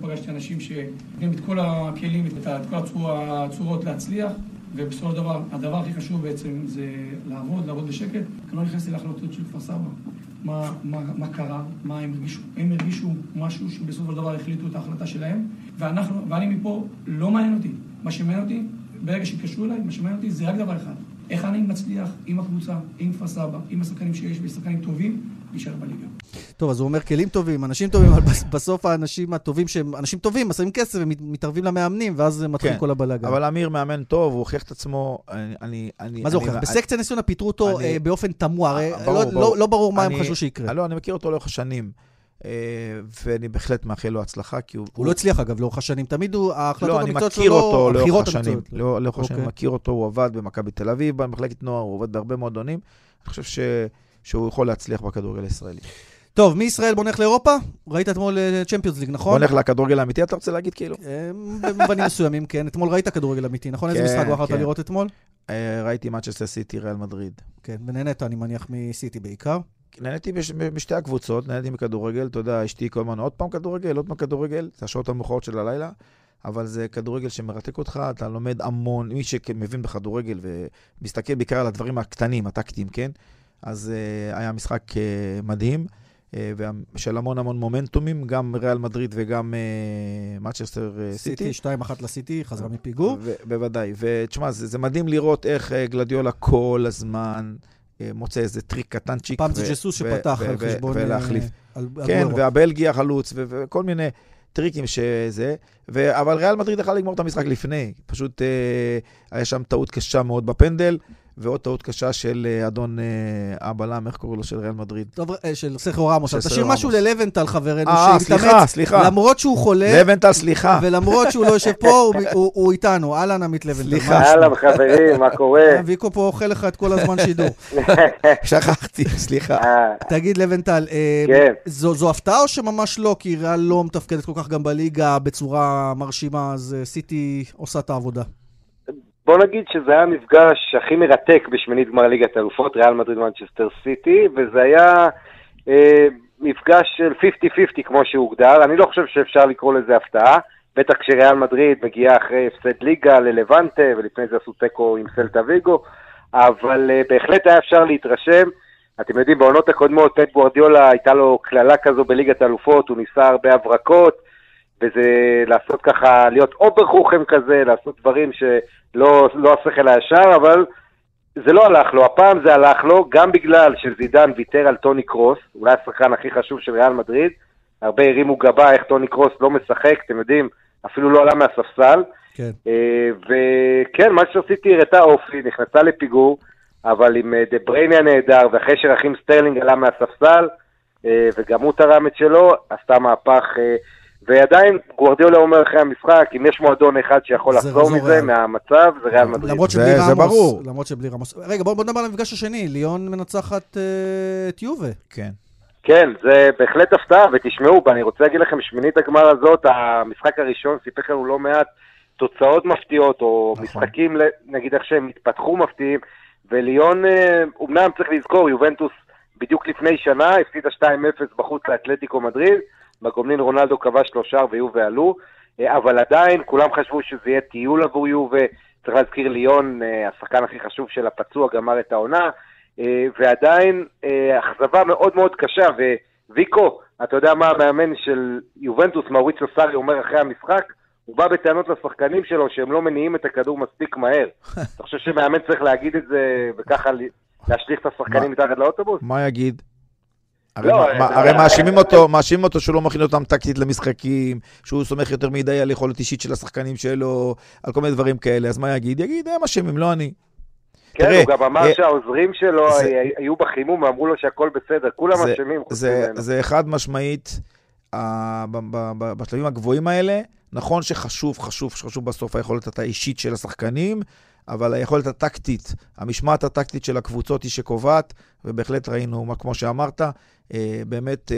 פגשתי אנשים שנותנים את כל הכלים, את כל הצור- הצורות להצליח, ובסופו של דבר, הדבר הכי חשוב בעצם זה לעבוד, לעבוד בשקט. אני לא נכנסתי להחלטות של כפר סבא. מה, מה, מה קרה, מה הם הרגישו. הם הרגישו משהו שבסופו של דבר החליטו את ההחלטה שלהם, ואנחנו, ואני מפה, לא מעניין אותי. מה שמעניין אותי, ברגע שהתקשרו אליי, מה שמעניין אותי זה רק דבר אחד. איך אני מצליח עם הקבוצה, עם כפר סבא, עם השחקנים שיש, ושחקנים טובים, להישאר בליגה. טוב, אז הוא אומר כלים טובים, אנשים טובים, אבל בס- בסוף האנשים הטובים שהם אנשים טובים, שמים כסף ומתערבים למאמנים, ואז מתחיל כן, כל הבלאגן. אבל אמיר מאמן טוב, הוא הוכיח את עצמו. אני- אני... מה זה הוכיח? בסקציה נס ציונה פיטרו אותו אני- אה, באופן תמוה, הרי אה, לא- ברור, לא- ברור. לא ברור מה הם אני- חשבו שיקרה. לא, אני מכיר אותו לאורך השנים, אה, ואני בהחלט מאחל לו הצלחה, כי הוא... הוא לא הצליח אגב לאורך השנים, תמיד הוא, ההחלטות לא, אני המקצועיות שלו מכיר לא... אותו לאורך הבחירות השנים. המקצועיות. לא- לאורך השנים אני אוקיי. מכיר אותו, הוא עבד במכבי תל אביב, במחלקת נוער, הוא עובד בהרבה מועדונים. אני חושב שהוא יכול להצליח בכדורגל הישראלי. טוב, מישראל בוא נלך לאירופה? ראית אתמול צ'מפיונס ליג, נכון? בוא נלך לכדורגל האמיתי, אתה רוצה להגיד כאילו? אה, במובנים מסוימים, כן. אתמול ראית כדורגל אמיתי, נכון? איזה כן, משחק בחרת כן. לראות אתמול? אה, ראיתי מצ'סטר סיטי, ריאל מדריד. כן, ונהנית, אני מניח, מסיטי בעיקר. נהניתי בש- בשתי הקבוצות, נהניתי מכדורגל, אתה יודע, אשתי כל הזמן עוד פעם כדורגל, עוד פעם כדורגל, זה השעות המאוחרות של הלילה, אבל זה כדורגל שמרתק אותך, אתה לומד המון, מי שמבין בכדורגל ומסתכל בעיקר על הדברים הקטנים, הטקטיים, כן? אז uh, היה משחק uh, מדהים, uh, של המון המון מומנטומים, גם ריאל מדריד וגם מצ'סטר סיטי. סיטי, 2-1 לסיטי, חזרה מפיגור. ו- בוודאי, ותשמע, זה, זה מדהים לראות איך uh, גלדיולה כל הזמן מוצא איזה טריק קטנצ'יק. פעם זה ג'סוס שפתח על חשבון... אה, ולהחליף. על- כן. והבלגי החלוץ, וכל מיני טריקים שזה, ו- אבל ריאל מדריד יכלה לגמור את המשחק לפני. פשוט אה, היה שם טעות קשה מאוד בפנדל, ועוד טעות קשה של אה, אדון אה, הבלם, איך קוראים לו, של ריאל מדריד. טוב, אה, של סכרו רמוס. תשאיר משהו. ללבנטל, חברנו, אה, שהתאמץ, סליחה, סליחה. למרות שהוא חולה, לבנטל, סליחה. ולמרות שהוא לא יושב פה, הוא- איתנו. אהלן, עמית לבנטל. סליחה. אהלן חברים, מה קורה? ויקו פה אוכל לך את כל הזמן שידור. שכחתי, סליחה. אה, תגיד, לבנטל, אה, כן. זו זו הפתעה או שממש לא? כי ריאל לא מתפקדת כל כך גם בליגה בצורה מרשימה, אז אה, סיטי עושה את העבודה. בוא נגיד שזה היה המפגש הכי מרתק בשמינית גמר ליגת האלופות, ריאל מדריד מנצ'סטר סיטי, וזה היה אה, מפגש של 50-50 כמו שהוגדר. אני לא חושב שאפשר לקרוא לזה הפתעה, בטח כשריאל מדריד מגיעה אחרי הפסד ליגה ללבנטה, ולפני זה עשו תיקו עם סלטה ויגו, אבל אה, בהחלט היה אפשר להתרשם. אתם יודעים, בעונות הקודמות, פט גוורדיולה הייתה לו קללה כזו בליגת האלופות, הוא ניסה הרבה הברקות, וזה לעשות ככה, להיות אוברחוכם כזה, לעשות דברים שלא לא השכל הישר, אבל זה לא הלך לו, הפעם זה הלך לו, גם בגלל שזידן ויתר על טוני קרוס, אולי השחקן הכי חשוב של ריאל מדריד, הרבה הרימו גבה איך טוני קרוס לא משחק, אתם יודעים, אפילו לא עלה מהספסל. כן. אה, וכן, מנצ'סטר סיטי הראתה אופי, נכנסה לפיגור, אבל עם אה, דה בריינה הנהדר, ואחרי שרחים סטרלינג עלה מהספסל, אה, וגם הוא תרם את שלו, עשתה מהפך. אה, ועדיין גווארדיולה אומר אחרי המשחק, אם יש מועדון אחד שיכול זה- לחזור זה מזה ריאל. מהמצב, זה ריאל מדריד. למרות זה- שבלי רמוס, ברור. למרות שבלי רמוס. רגע, בואו בוא נדבר על המפגש השני, ליון מנצחת אה, את יובה. כן. כן, זה בהחלט הפתעה, ותשמעו, ואני רוצה להגיד לכם, שמינית הגמר הזאת, המשחק הראשון סיפק לנו לא מעט תוצאות מפתיעות, או נכון. משחקים, נגיד איך שהם התפתחו מפתיעים, וליון, אה, אומנם צריך לזכור, יובנטוס בדיוק לפני שנה, הפסידה 2-0 בחוץ לאתלטיקו מדריד, בגומלין רונלדו כבש שלושה ויובה עלו, אה, אבל עדיין כולם חשבו שזה יהיה טיול עבור יובה, צריך להזכיר ליון, אה, השחקן הכי חשוב של הפצוע, גמר את העונה, אה, ועדיין אכזבה מאוד מאוד קשה, וויקו, אתה יודע מה המאמן של יובנטוס, מאוריציו סארי, אומר אחרי המשחק? הוא בא בטענות לשחקנים שלו שהם לא מניעים את הכדור מספיק מהר. אתה חושב שמאמן צריך להגיד את זה וככה להשליך את השחקנים מתחת לאוטובוס? מה יגיד? הרי, לא, מה- אה, הרי אה, מאשימים אה, אותו, מאשימים אותו שהוא לא מכין אותם טקטית למשחקים, שהוא סומך יותר מדי על יכולת אישית של השחקנים שלו, על כל מיני דברים כאלה, אז מה יגיד? יגיד, הם אשמים, לא אני. כן, תראה, הוא גם אמר אה, שהעוזרים שלו זה- היו בחימום ואמרו לו שהכל בסדר, כולם אשמים זה, חד משמעית, אה, ב- ב- ב- בשלבים הגבוהים האלה, נכון שחשוב, חשוב, חשוב בסוף היכולת האישית של השחקנים, אבל היכולת הטקטית, המשמעת הטקטית של הקבוצות היא שקובעת, ובהחלט ראינו, מה- כמו שאמרת, אה, באמת אה,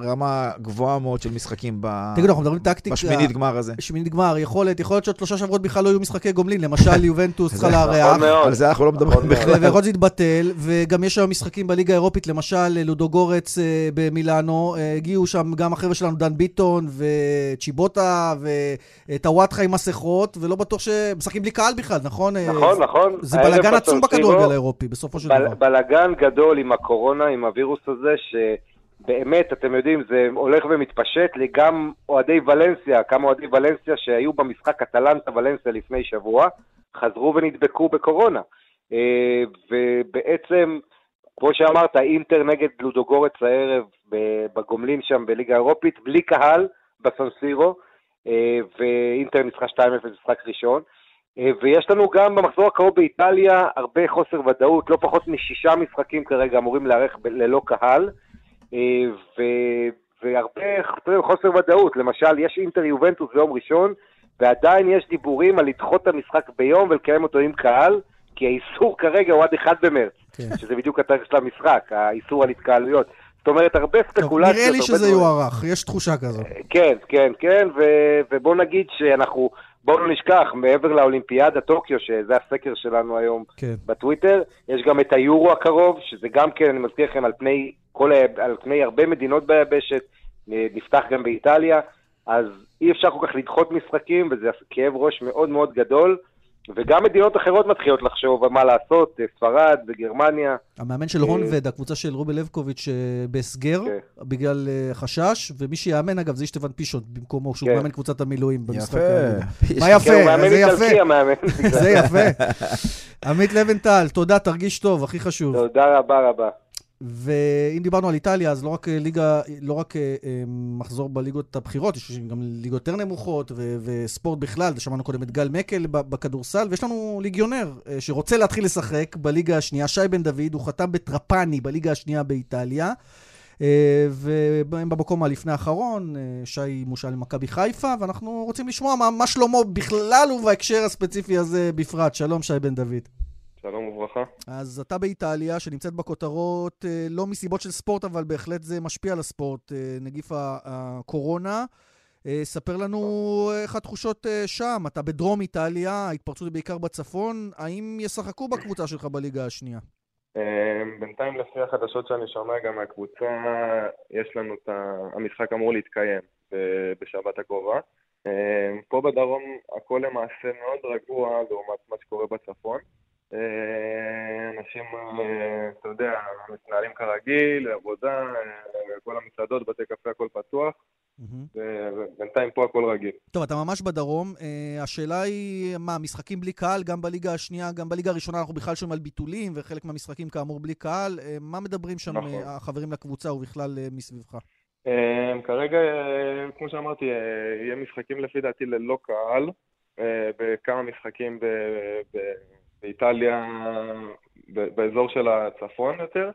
רמה גבוהה מאוד של משחקים ב- תגידו, אנחנו מדברים טקטיקה. בשמינית גמר הזה. שמינית גמר, יכולת, יכול להיות שעוד שלושה שבועות בכלל לא יהיו משחקי גומלין, למשל יובנטוס צריכה לארח. נכון מאוד. על זה אנחנו לא מדברים. בכלל. ויכול להיות שזה יתבטל, וגם יש היום משחקים בליגה האירופית, למשל לודוגורץ אה, במילאנו, אה, הגיעו שם גם החבר'ה שלנו, דן ביטון וצ'יבוטה וטוואטחה עם מסכות, ולא בטוח שמשחקים בלי קהל בכלל, נכון? אה, נכון, נכון. זה בלאגן עצום בכדורגל האירופי, בסופו של דבר. בלאגן גדול עם הקורונה, עם הווירוס הזה, שבאמת, אתם יודעים, זה הולך ומתפשט גם אוהדי ולנסיה, כמה אוהדי ולנסיה שהיו במשחק אטלנטה ולנסיה לפני שבוע, חזרו ונדבקו בקורונה. אה, ובעצם, כמו שאמרת, אינטר נגד לודוגורץ הערב בגומלין שם בליגה האירופית, בלי קהל בסנסירו, אה, ואינטר ניצחה 2-0 משחק ראשון. אה, ויש לנו גם במחזור הקרוב באיטליה הרבה חוסר ודאות, לא פחות משישה משחקים כרגע אמורים להיערך ללא קהל, אה, ו- והרבה חוסר ודאות. למשל, יש אינטר יובנטוס ביום ראשון, ועדיין יש דיבורים על לדחות את המשחק ביום ולקיים אותו עם קהל, כי האיסור כרגע הוא עד 1 במרץ, כן. שזה בדיוק התאריך של המשחק, האיסור על התקהלויות. זאת אומרת, הרבה ספקולציות. נראה לי שזה דברים. יוארך, יש תחושה כזו. כן, כן, כן, ו- ובוא נגיד שאנחנו, בואו לא נשכח, מעבר לאולימפיאדה טוקיו, שזה הסקר שלנו היום כן. בטוויטר, יש גם את היורו הקרוב, שזה גם כן, אני מזכיר לכם, על פני, כל, על פני הרבה מדינות ביבשת, נפתח גם באיטליה, אז אי אפשר כל כך לדחות משחקים, וזה כאב ראש מאוד מאוד גדול, וגם מדינות אחרות מתחילות לחשוב על מה לעשות, ספרד וגרמניה. המאמן של אה, הונבד, הקבוצה של רובי לבקוביץ' אה, בהסגר, כן. בגלל אה, חשש, ומי שיאמן, אגב, זה אישטבן פישוט במקומו, שהוא כן. מאמן קבוצת המילואים במשחק יפה. מה כן, יפה? מאמן זה יפה. זה יפה. עמית לבנטל, תודה, תרגיש טוב, הכי חשוב. תודה רבה רבה. ואם דיברנו על איטליה, אז לא רק אה, ליגה, לא רק אה, אה, מחזור בליגות הבכירות, יש גם ליגות יותר נמוכות ו- וספורט בכלל, שמענו קודם את גל מקל בכדורסל, ויש לנו ליגיונר אה, שרוצה להתחיל לשחק בליגה השנייה, שי בן דוד, הוא חתם בטרפני בליגה השנייה באיטליה. אה, והם במקום הלפני האחרון, אה, שי מושל למכבי חיפה, ואנחנו רוצים לשמוע מה, מה שלמה בכלל ובהקשר הספציפי הזה בפרט. שלום, שי בן דוד. שלום וברכה. אז אתה באיטליה, שנמצאת בכותרות, אה, לא מסיבות של ספורט, אבל בהחלט זה משפיע על הספורט, אה, נגיף הקורונה. אה, ספר לנו איך התחושות שם. אתה בדרום איטליה, ההתפרצות היא בעיקר בצפון. האם ישחקו בקבוצה שלך בליגה השנייה? בינתיים לפי החדשות שאני שומע גם מהקבוצה, יש לנו את ה... המשחק אמור להתקיים בשבת הקרובה. פה בדרום הכל למעשה מאוד רגוע לעומת מה שקורה בצפון. אה, אנשים, אה, אתה יודע, מתנהלים כרגיל, עבודה, אה, כל המסעדות, בתי קפה, הכל פתוח. ובינתיים פה הכל רגיל. טוב, אתה ממש בדרום. השאלה היא, מה, משחקים בלי קהל, גם בליגה השנייה, גם בליגה הראשונה אנחנו בכלל שומעים על ביטולים, וחלק מהמשחקים כאמור בלי קהל. מה מדברים שם נכון. החברים לקבוצה ובכלל מסביבך? כרגע, כמו שאמרתי, יהיה משחקים לפי דעתי ללא קהל, בכמה משחקים ב- ב- באיטליה, באזור של הצפון יותר,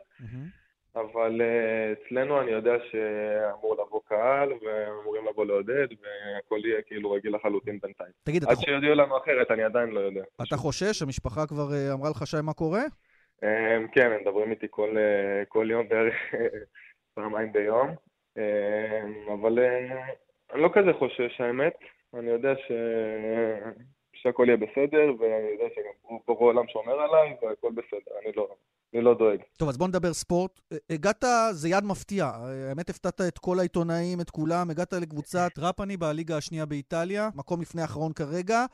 אבל אה, אצלנו אני יודע שאמור לבוא קהל, ואמורים לבוא לעודד, והכל יהיה כאילו רגיל לחלוטין בינתיים. תגיד, אתה, עד שיודיעו לנו אחרת, אני עדיין לא יודע. אתה חושש? המשפחה כבר uh, אמרה לך שי מה קורה? אה, כן, הם מדברים איתי כל, אה, כל יום בערך פעמיים ביום, אה, אבל אה, אני לא כזה חושש, האמת. אני יודע ש... שהכל יהיה בסדר, ואני יודע שגם פה העולם שומר עליי, והכל בסדר, אני לא, אני לא דואג. טוב, אז בוא נדבר ספורט. הגעת, זה יד מפתיע. האמת, הפתעת את כל העיתונאים, את כולם. הגעת לקבוצת טראפני בליגה השנייה באיטליה, מקום לפני האחרון כרגע.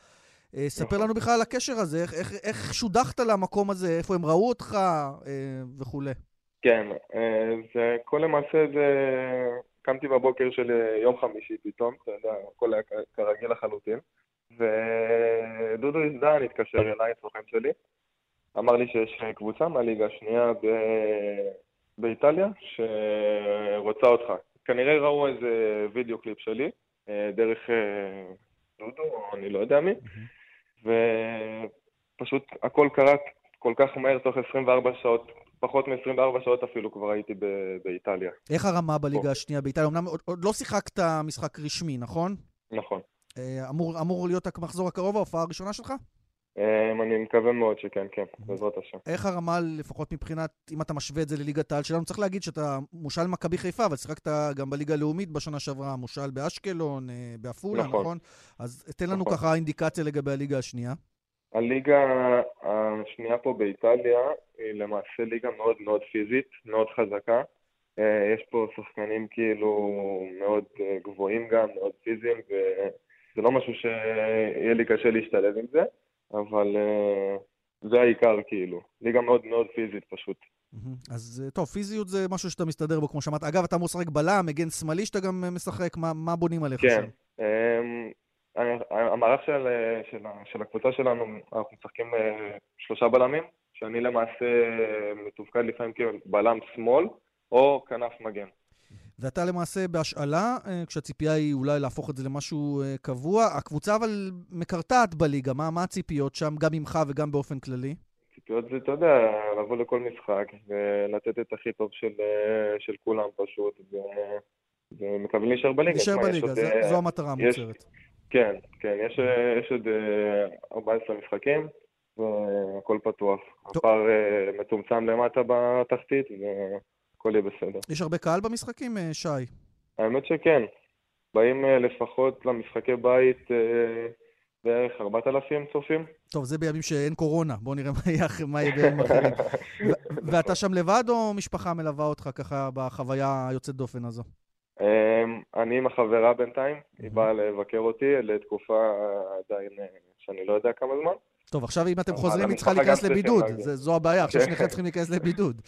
אה, ספר נכון. לנו בכלל על הקשר הזה, איך, איך, איך שודכת למקום הזה, איפה הם ראו אותך אה, וכולי. כן, אה, זה כל למעשה זה... קמתי בבוקר של אה, יום חמישי פתאום, אתה יודע, הכל היה כרגיל לחלוטין. ודודו הזדהן התקשר אליי, סוכן שלי, אמר לי שיש קבוצה מהליגה השנייה ב- באיטליה שרוצה אותך. כנראה ראו איזה וידאו קליפ שלי, אה, דרך אה, דודו, או אני לא יודע מי, ופשוט הכל קרה כל כך מהר, תוך 24 שעות, פחות מ-24 שעות אפילו כבר הייתי ב- באיטליה. איך הרמה בליגה. השנייה באיטליה? אמנם עוד, עוד לא שיחקת משחק רשמי, נכון? נכון. אה, אמור, אמור להיות המחזור הקרוב, ההופעה הראשונה שלך? אה, אני מקווה מאוד שכן, כן, בעזרת השם. איך הרמה, לפחות מבחינת, אם אתה משווה את זה לליגת העל שלנו, צריך להגיד שאתה מושל מכבי חיפה, אבל שיחקת גם בליגה הלאומית בשנה שעברה, מושל באשקלון, אה, בעפולה, נכון. נכון. אז תן לנו נכון. ככה אינדיקציה לגבי הליגה השנייה. הליגה השנייה פה באיטליה היא למעשה ליגה מאוד מאוד פיזית, מאוד חזקה. יש פה שחקנים כאילו מאוד גבוהים גם, מאוד פיזיים, וזה לא משהו שיהיה לי קשה להשתלב עם זה, אבל אה, זה העיקר כאילו. ליגה מאוד מאוד פיזית פשוט. אז אה, טוב, פיזיות זה משהו שאתה מסתדר בו, כמו שאמרת. אגב, אתה אמור לשחק בלם, מגן שמאלי שאתה גם אה, משחק, מה, מה בונים עליך כן. שם? אמ, המערך של, של, של הקבוצה שלנו, אנחנו משחקים שלושה בלמים, שאני למעשה מתופקד לפעמים כבלם שמאל או כנף מגן. ואתה למעשה בהשאלה, אה, כשהציפייה היא אולי להפוך את זה למשהו אה, קבוע. הקבוצה אבל מקרטעת בליגה, מה, מה הציפיות שם, גם ממך וגם באופן כללי? ציפיות זה, אתה יודע, לבוא לכל משחק ולתת את הכי טוב של, אה, של כולם פשוט, ו... ומקווים להישאר בליגה. להישאר בליגה, עוד, זו- זו המטרה המוצהרת. כן, כן, יש, יש עוד אה, 14 משחקים והכל פתוח. הפער מצומצם למטה בתחתית והכל יהיה בסדר. יש הרבה קהל במשחקים, אה, שי? האמת שכן. באים אה, לפחות למשחקי בית אה, בערך 4,000 צופים. טוב, זה בימים שאין קורונה, בואו נראה מה יהיה בימים אחרים. ואתה שם לבד או משפחה מלווה אותך ככה בחוויה היוצאת דופן הזו? אה, אני עם החברה בינתיים, היא באה לבקר אותי לתקופה עדיין שאני לא יודע כמה זמן. טוב, עכשיו אם אתם חוזרים, היא צריכה להיכנס לבידוד. זו הבעיה, עכשיו. שניכם צריכים להיכנס לבידוד.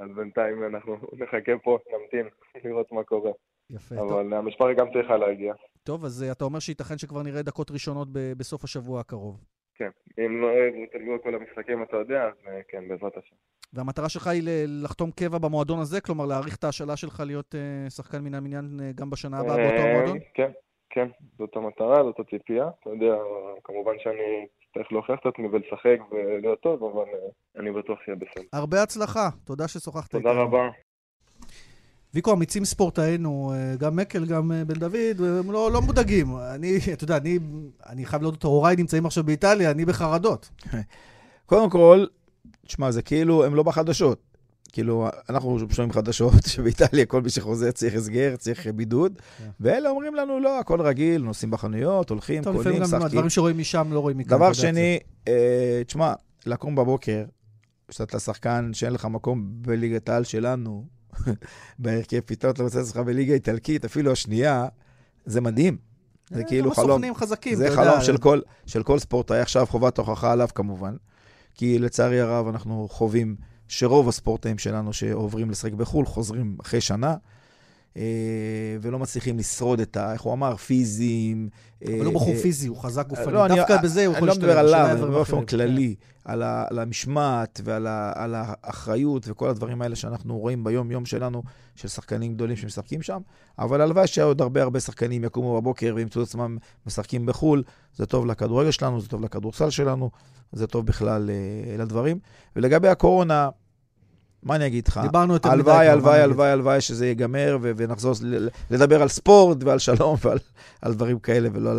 אז בינתיים אנחנו נחכה פה, נמתין, לראות מה קורה. יפה. טוב, אבל המשפחה גם צריכה להגיע. טוב, אז אה, אתה אומר שייתכן שכבר נראה דקות ראשונות ב- בסוף השבוע הקרוב. כן. אם לא יתרגלו את כל המשחקים, אתה יודע, אז אה, כן, בעזרת השם. והמטרה שלך היא לחתום קבע במועדון הזה? כלומר, להאריך את ההשאלה שלך להיות אה, שחקן מן המניין אה, גם בשנה הבאה באותו אה, המועדון? כן, כן, זאת המטרה, זאת הציפייה. אתה יודע, כמובן שאני אצטרך להוכיח את עצמי ולשחק ולהיות טוב, אבל אה, אני בטוח שיהיה בסדר. הרבה הצלחה, תודה ששוחחת איתנו. תודה רבה. ויקו, אמיצים ספורטאינו, אה, גם מקל, גם אה, בן דוד, הם לא, לא מודאגים. אני, אתה יודע, אני, אני חייב להודות, הוריי נמצאים עכשיו באיטליה, אני בחרדות. קודם כל, תשמע, זה כאילו, הם לא בחדשות. כאילו, אנחנו שומעים חדשות שבאיטליה כל מי שחוזר צריך הסגר, צריך בידוד, כן. ואלה אומרים לנו, לא, הכל רגיל, נוסעים בחנויות, הולכים, טוב, לפעמים קונים, גם. הדברים שרואים משם לא רואים מכאן. דבר שני, אה, תשמע, לקום בבוקר, כשאתה שחקן שאין לך מקום בליגת העל שלנו, בהרכב, פתאום אתה רוצה לעצמך בליגה איטלקית, אפילו השנייה, זה מדהים. זה אה, כאילו חלום. הסוכנים חזקים, זה חלום. של כל, של כל ספורטאי, עכשיו חובת הוכחה עליו כמובן. כי לצערי הרב אנחנו חווים שרוב הספורטאים שלנו שעוברים לשחק בחו"ל חוזרים אחרי שנה. אה, ולא מצליחים לשרוד את ה... איך הוא אמר? פיזיים. אבל הוא בחור פיזי, הוא חזק גופני. לא, דווקא בזה הוא יכול אני לא מדבר עליו, אני מדבר באופן. כללי, על, ה, על המשמעת ועל האחריות וכל הדברים האלה שאנחנו רואים ביום-יום שלנו, של שחקנים גדולים שמשחקים שם. אבל הלוואי שעוד הרבה הרבה שחקנים יקומו בבוקר וימצאו עצמם משחקים בחו"ל. זה טוב לכדורגל שלנו, זה טוב לכדורסל שלנו, זה טוב בכלל אה, לדברים. ולגבי הקורונה, מה אני אגיד לך? דיברנו יותר מדי הלוואי, הלוואי? הלוואי, הלוואי שזה ייגמר ונחזור לדבר על ספורט ועל שלום ועל על דברים כאלה, ולא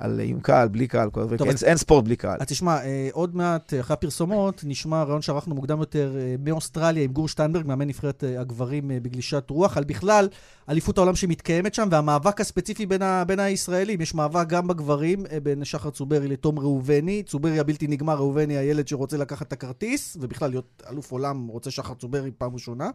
על, עם קהל, בלי קהל, כל. טוב, אין, אז- אין ספורט בלי קהל. אז תשמע, אה, עוד מעט, אה, אחרי הפרסומות, נשמע רעיון שערכנו מוקדם יותר אה, מאוסטרליה עם גור שטיינברג, מאמן נבחרת הגברים בגלישת רוח, על בכלל אליפות העולם שמתקיימת שם, והמאבק הספציפי בין, ה, בין הישראלים. יש מאבק גם בגברים, בין שחר צוברי לתום ראובני. צוברי הבלתי נגמר, ראובני הילד שרוצה לקחת את הכרטיס, ובכלל להיות אלוף עולם רוצה שחר צוברי פעם ראשונה.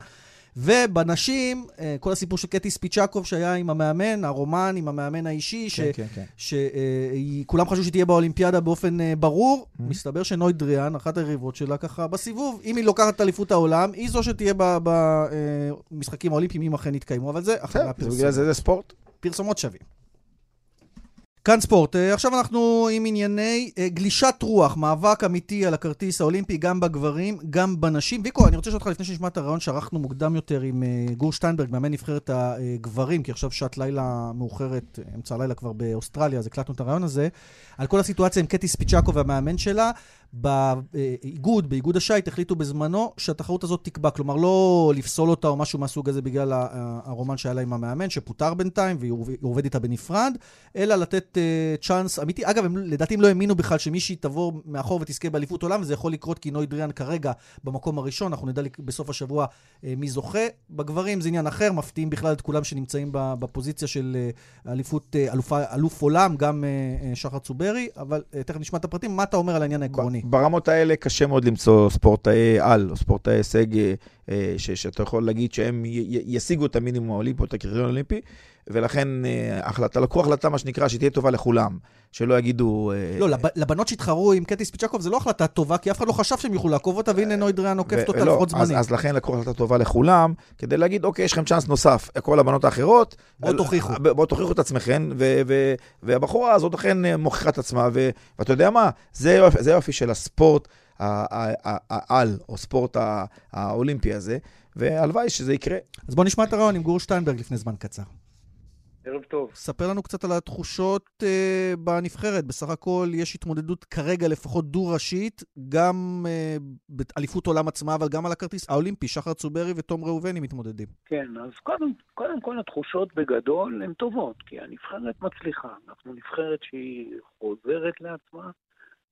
ובנשים, אה, כל הסיפור של קטי ספיצ'קוב שהיה עם המאמן, הרומן עם המאמן האישי, ש... כן, כן, כן. שכולם חשבו שהיא תהיה באולימפיאדה באופן אה, ברור, Mm-hmm. מסתבר שנוי דריאן, אחת היריבות שלה ככה בסיבוב, אם היא לוקחת את אליפות העולם, היא זו שתהיה במשחקים האולימפיים, אם אכן יתקיימו, אבל זה אחרי זה הפרסומות. בגלל זה זה ספורט. פרסומות שווים. כאן ספורט. אה, עכשיו אנחנו עם ענייני אה, גלישת רוח, מאבק אמיתי על הכרטיס האולימפי, גם בגברים, גם בנשים. ויקו, אני רוצה לשאול אותך לפני שנשמע את הרעיון שערכנו מוקדם יותר עם אה, גור שטיינברג, מאמן נבחרת הגברים, כי עכשיו שעת לילה מאוחרת, אמצע הלילה כבר באוסטרליה, אז הקלטנו את הרעיון הזה, על כל הסיטואציה עם קטי ספיצ'קו והמאמן שלה. באיגוד, באיגוד השייט, החליטו בזמנו שהתחרות הזאת תקבע. כלומר, לא לפסול אותה או משהו מהסוג הזה בגלל הרומן שהיה לה עם המאמן, שפוטר בינתיים והיא עובד- היא עובדת איתה בנפרד, אלא לתת uh, צ'אנס אמיתי. אגב, הם לדעתי הם לא האמינו בכלל שמישהי תבוא מאחור ותזכה באליפות עולם, וזה יכול לקרות כי נוי דריאן כרגע במקום הראשון, אנחנו נדע בסוף השבוע uh, מי זוכה. בגברים זה עניין אחר, מפתיעים בכלל את כולם שנמצאים בפוזיציה של uh, אליפות, uh, אלוף, אלוף עולם, גם uh, שחר צוברי, אבל uh, תכף נשמע את הפרטים. מה אתה אומר על העניין העקרוני? ברמות האלה קשה מאוד למצוא ספורטאי על, או ספורטאי הישג, אה, ש- שאתה יכול להגיד שהם י- י- ישיגו את המינימום האולימפי או את הקריטריון האולימפי, ולכן אה, החלטה, לקחו החלטה, מה שנקרא, שתהיה טובה לכולם, שלא יגידו... אה, לא, לב- לבנות שהתחרו עם קטי ספיצ'קוב זה לא החלטה טובה, כי אף אחד לא חשב שהם יוכלו לעקוב אותה, והנה נוי דריאן עוקפת אותה לפחות אז, זמנית. אז לכן לקחו החלטה טובה לכולם, כדי להגיד, אוקיי, יש לכם צ'אנס נוסף, כל הבנות האחרות. בואו תוכיחו. בואו תוכיחו את עצמכם, ו- ו- והבחורה הזאת אכן אה, מוכיחה את עצמה, ו- ואתה יודע מה? זה יופי, של הספורט העל, או ספורט האולימפי הזה, והלוואי שזה יקרה. אז בואו נשמע את הרעיון עם גור שטיינברג לפני זמן קצר. ערב טוב. ספר לנו קצת על התחושות אה, בנבחרת. בסך הכל יש התמודדות כרגע לפחות דו-ראשית, גם אה, באליפות עולם עצמה, אבל גם על הכרטיס האולימפי. שחר צוברי ותום ראובני מתמודדים. כן, אז קודם, קודם כל התחושות בגדול הן טובות, כי הנבחרת מצליחה. אנחנו נבחרת שהיא חוזרת לעצמה,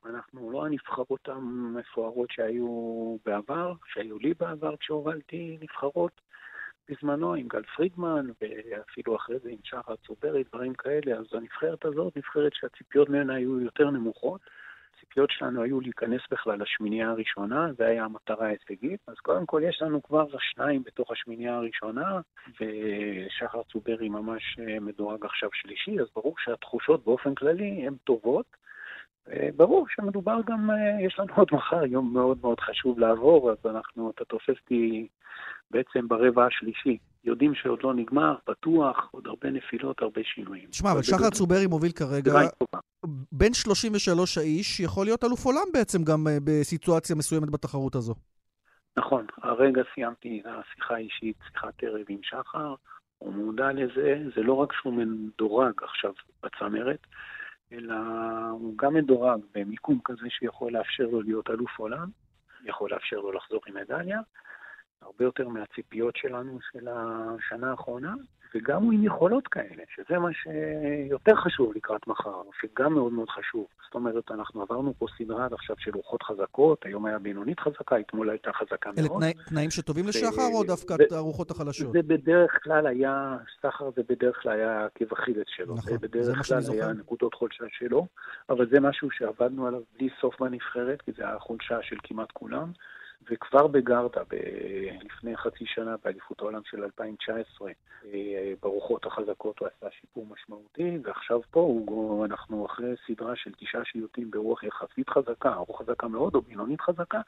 אנחנו לא הנבחרות המפוארות שהיו בעבר, שהיו לי בעבר כשהובלתי נבחרות בזמנו עם גל פרידמן, ואפילו אחרי זה עם שחר צוברי, דברים כאלה. אז הנבחרת הזאת, נבחרת שהציפיות ממנה היו יותר נמוכות. הציפיות שלנו היו להיכנס בכלל לשמינייה הראשונה, זה היה המטרה ההישגית. אז קודם כל יש לנו כבר שניים בתוך השמינייה הראשונה, ושחר צוברי ממש מדורג עכשיו שלישי, אז ברור שהתחושות באופן כללי הן טובות. אה, ברור שמדובר גם, אה, יש לנו עוד מחר יום מאוד מאוד חשוב לעבור, אז אנחנו, אתה תופס אותי בעצם ברבע השלישי. יודעים שעוד לא נגמר, פתוח, עוד הרבה נפילות, הרבה שינויים. תשמע, אבל שחר צוברי מוביל כרגע. בין 33 האיש יכול להיות אלוף עולם בעצם גם אה, בסיטואציה מסוימת בתחרות הזו. נכון, הרגע סיימתי השיחה האישית, שיחת ערב עם שחר, הוא מודע לזה, זה לא רק שהוא מדורג עכשיו בצמרת, אלא הוא גם מדורג במיקום כזה שיכול לאפשר לו להיות אלוף עולם, יכול לאפשר לו לחזור עם מדליה, הרבה יותר מהציפיות שלנו של השנה האחרונה, וגם הוא עם יכולות כאלה, שזה מה שיותר חשוב לקראת מחר, שגם מאוד מאוד חשוב. זאת אומרת, אנחנו עברנו פה סדרה עד עכשיו של רוחות חזקות, היום היה בינונית חזקה, אתמול הייתה חזקה אלה מאוד. תנאי- תנאים שטובים לשחר, או דווקא זה- הרוחות החלשות? זה בדרך כלל היה, סחר זה בדרך כלל היה עקב אכילס שלו. נכון, זה זה בדרך שאני כלל היה. נקודות חולשה שלו, אבל זה משהו שעבדנו עליו בלי סוף בנבחרת, כי זה היה חולשה של כמעט כולם. וכבר בגרדה, ב- לפני חצי שנה, באליפות העולם של 2019, אה, ברוחות החזקות הוא עשה שיפור משמעותי, ועכשיו פה הוא, אנחנו אחרי סדרה של תשעה שיוטים ברוח יחסית חזקה, או חזקה מאוד או בינונית חזקה,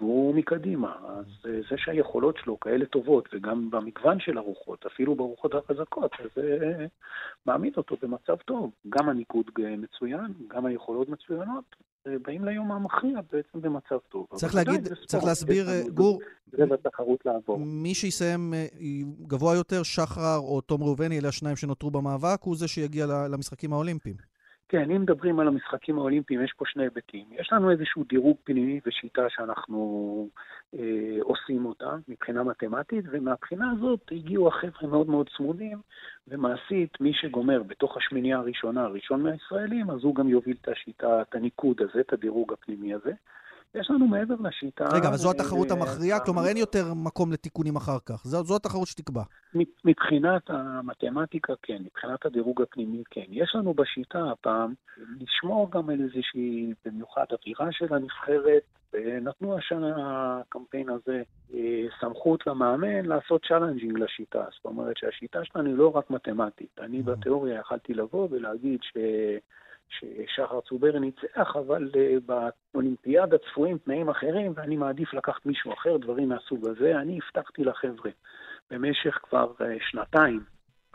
והוא מקדימה. אז אה, זה שהיכולות שלו כאלה טובות, וגם במגוון של הרוחות, אפילו ברוחות החזקות, אז זה אה, מעמיד אותו במצב טוב. גם הניקוד מצוין, גם היכולות מצוינות, באים ליום המכריע בעצם במצב טוב. צריך להגיד, צריך להסביר, גור, בתחרות לעבור. מי שיסיים גבוה יותר, שחר או תום ראובני, אלה השניים שנותרו במאבק, הוא זה שיגיע למשחקים האולימפיים. כן, אם מדברים על המשחקים האולימפיים, יש פה שני היבטים. יש לנו איזשהו דירוג פנימי ושיטה שאנחנו אה, עושים אותה מבחינה מתמטית, ומהבחינה הזאת הגיעו החבר'ה מאוד מאוד צמודים, ומעשית, מי שגומר בתוך השמינייה הראשונה, הראשון מהישראלים, אז הוא גם יוביל את השיטה, את הניקוד הזה, את הדירוג הפנימי הזה. יש לנו מעבר לשיטה... רגע, אבל זו התחרות המכריעה? כלומר, אין יותר מקום לתיקונים אחר כך. זו, זו התחרות שתקבע. מבחינת המתמטיקה, כן. מבחינת הדירוג הפנימי, כן. יש לנו בשיטה הפעם לשמור גם על איזושהי, במיוחד אווירה של הנבחרת. נתנו השנה, הקמפיין הזה, אה, סמכות למאמן לעשות challenging לשיטה. זאת אומרת שהשיטה שלנו היא לא רק מתמטית. אני בתיאוריה יכלתי לבוא ולהגיד ש... ששחר צוברי ניצח, אבל uh, באולימפיאדה צפויים תנאים אחרים, ואני מעדיף לקחת מישהו אחר, דברים מהסוג הזה. אני הבטחתי לחבר'ה במשך כבר uh, שנתיים,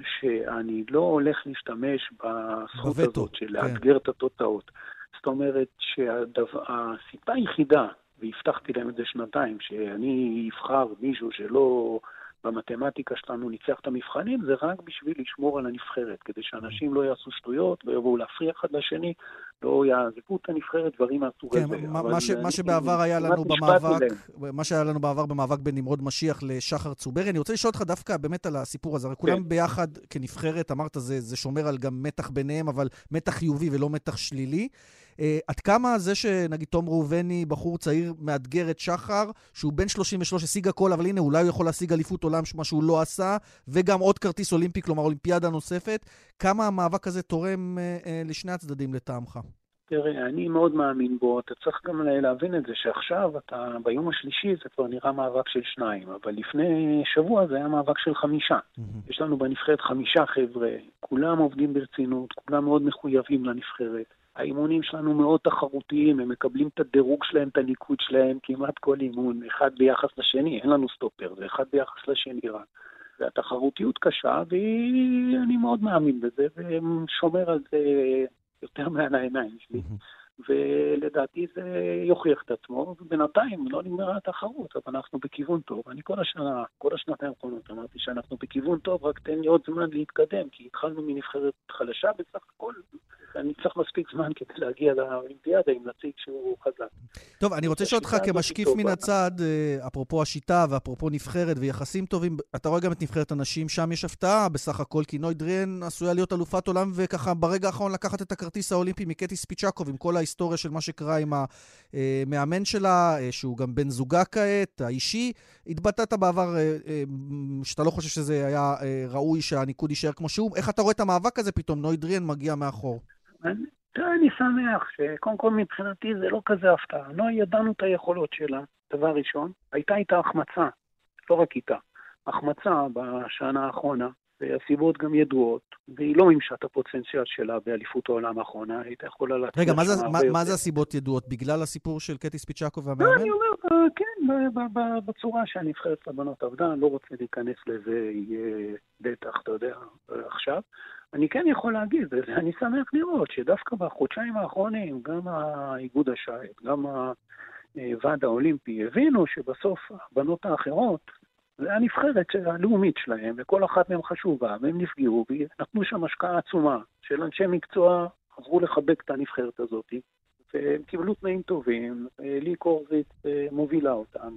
שאני לא הולך להשתמש בזכות ב veto, הזאת של כן. לאתגר את התוצאות. זאת אומרת שהסיבה היחידה, והבטחתי להם את זה שנתיים, שאני אבחר מישהו שלא במתמטיקה שלנו ניצח את המבחנים, זה רק בשביל לשמור על הנבחרת, כדי שאנשים לא יעשו שטויות, לא יבואו להפריע אחד לשני, לא יעזבו את הנבחרת, דברים מהסוג כן, הזה. מה, מה, ש, מה שבעבר היה לנו במאבק, מה שהיה לנו בעבר במאבק בין נמרוד משיח לשחר צוברי, אני רוצה לשאול אותך דווקא באמת על הסיפור הזה. הרי כולם כן. ביחד כנבחרת, אמרת, זה, זה שומר על גם מתח ביניהם, אבל מתח חיובי ולא מתח שלילי. Uh, עד כמה זה שנגיד תום ראובני, בחור צעיר, מאתגר את שחר, שהוא בן 33, השיג הכל, אבל הנה, אולי הוא יכול להשיג אליפות עולם, מה שהוא לא עשה, וגם עוד כרטיס אולימפי, כלומר אולימפיאדה נוספת. כמה המאבק הזה תורם uh, uh, לשני הצדדים לטעמך? תראה, אני מאוד מאמין בו, אתה צריך גם להבין את זה שעכשיו אתה, ביום השלישי זה כבר נראה מאבק של שניים, אבל לפני שבוע זה היה מאבק של חמישה. Mm-hmm. יש לנו בנבחרת חמישה חבר'ה, כולם עובדים ברצינות, כולם מאוד מחויבים לנבחרת. האימונים שלנו מאוד תחרותיים, הם מקבלים את הדירוג שלהם, את הניקוד שלהם, כמעט כל אימון, אחד ביחס לשני, אין לנו סטופר, זה אחד ביחס לשני רק. והתחרותיות קשה, ואני מאוד מאמין בזה, ושומר על זה יותר מעל העיניים שלי. ולדעתי זה יוכיח את עצמו, ובינתיים לא נגמרה התחרות, אבל אנחנו בכיוון טוב. אני כל השנה, כל השנתיים האחרונות אמרתי שאנחנו בכיוון טוב, רק תן לי עוד זמן להתקדם, כי התחלנו מנבחרת חלשה בסך הכל, אני צריך מספיק זמן כדי להגיע לאולימפיאדה עם נציג שהוא חזק. טוב, אני רוצה לשאול אותך כמשקיף מן הצד, אה, אפרופו השיטה ואפרופו נבחרת ויחסים טובים, אתה רואה גם את נבחרת הנשים, שם יש הפתעה בסך הכל, כי נוי דריאן עשויה להיות אלופת עולם, וככה ברגע האחרון לקחת את הכרטיס האולימפי מקטי ספיצ'קוב, עם כל ההיסטוריה של מה שקרה עם המאמן אה, שלה, אה, שהוא גם בן זוגה כעת, האישי. התבטאת בעבר שאתה לא חושב שזה היה ראוי שהניקוד יישאר כמו שהוא. איך אתה רואה את המאבק הזה פתאום? נוי דריאן מגיע מאחור. אני שמח שקודם כל מבחינתי זה לא כזה הפתעה. לא ידענו את היכולות שלה, דבר ראשון. הייתה איתה החמצה, לא רק איתה. החמצה בשנה האחרונה, והסיבות גם ידועות, והיא לא מימשה את הפוטנציאל שלה באליפות העולם האחרונה, היא הייתה יכולה להתחיל... רגע, מה זה, מה, מה זה הסיבות ידועות? בגלל הסיפור של קטי ספיצ'קו והמאמן? לא, אני אומר, אה, כן, בצורה שהנבחרת לבנות עבדה, אני לא רוצה להיכנס לזה, יהיה בטח, אתה יודע, עכשיו. אני כן יכול להגיד, ואני שמח לראות שדווקא בחודשיים האחרונים, גם האיגוד השייט, גם הוועד האולימפי, הבינו שבסוף הבנות האחרות, זה הנבחרת הלאומית שלהם, וכל אחת מהן חשובה, והם נפגעו, ונתנו שם השקעה עצומה של אנשי מקצוע, עזרו לחבק את הנבחרת הזאת, והם קיבלו תנאים טובים, לי קורזיץ אה, מובילה אותם,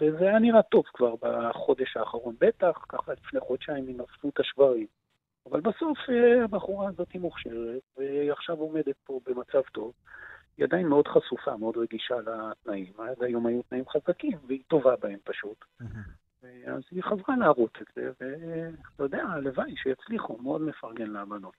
וזה היה נראה טוב כבר בחודש האחרון, בטח, ככה לפני חודשיים הם אספו את השברים. אבל בסוף אה, הבחורה הזאת היא מוכשרת, והיא עכשיו עומדת פה במצב טוב. היא עדיין מאוד חשופה, מאוד רגישה לתנאים. עד היום היו תנאים חזקים, והיא טובה בהם פשוט. אז היא חזרה להראות את זה, ואתה יודע, הלוואי שיצליחו, מאוד מפרגן לאמנות.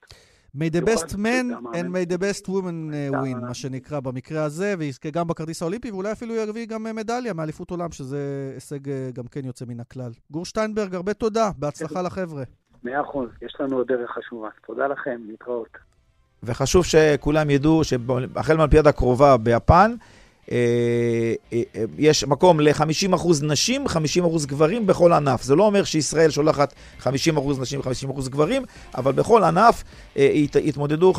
May the best man and may the best woman uh, win, מה שנקרא במקרה הזה, ויזכה גם בכרטיס האולימפי, ואולי אפילו יביא גם אה, מדליה מאליפות עולם, שזה הישג אה, גם כן יוצא מן הכלל. גור שטיינברג, הרבה תודה, בהצלחה לחבר'ה. מאה אחוז, יש לנו עוד דרך חשובה. תודה לכם, להתראות. וחשוב שכולם ידעו שהחל מהאולימפיאדה הקרובה ביפן, אה, אה, אה, יש מקום ל-50% נשים, 50% גברים בכל ענף. זה לא אומר שישראל שולחת 50% נשים, 50% גברים, אבל בכל ענף אה, ית, יתמודדו 50-50,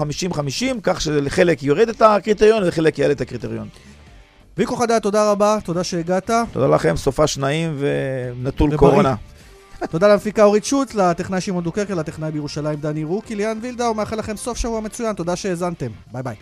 כך שלחלק יורד את הקריטריון ולחלק יעלה את הקריטריון. ויקו חדד, תודה רבה, תודה שהגעת. תודה לכם, סופה שניים ונטול. קורונה. תודה למפיקה אורית שולץ, לטכנאי שמעון דוקרקר, לטכנאי בירושלים דני רוקי, ליאן וילדאו, ומאחל לכם סוף שבוע מצוין, תודה שהאזנתם. ביי ביי.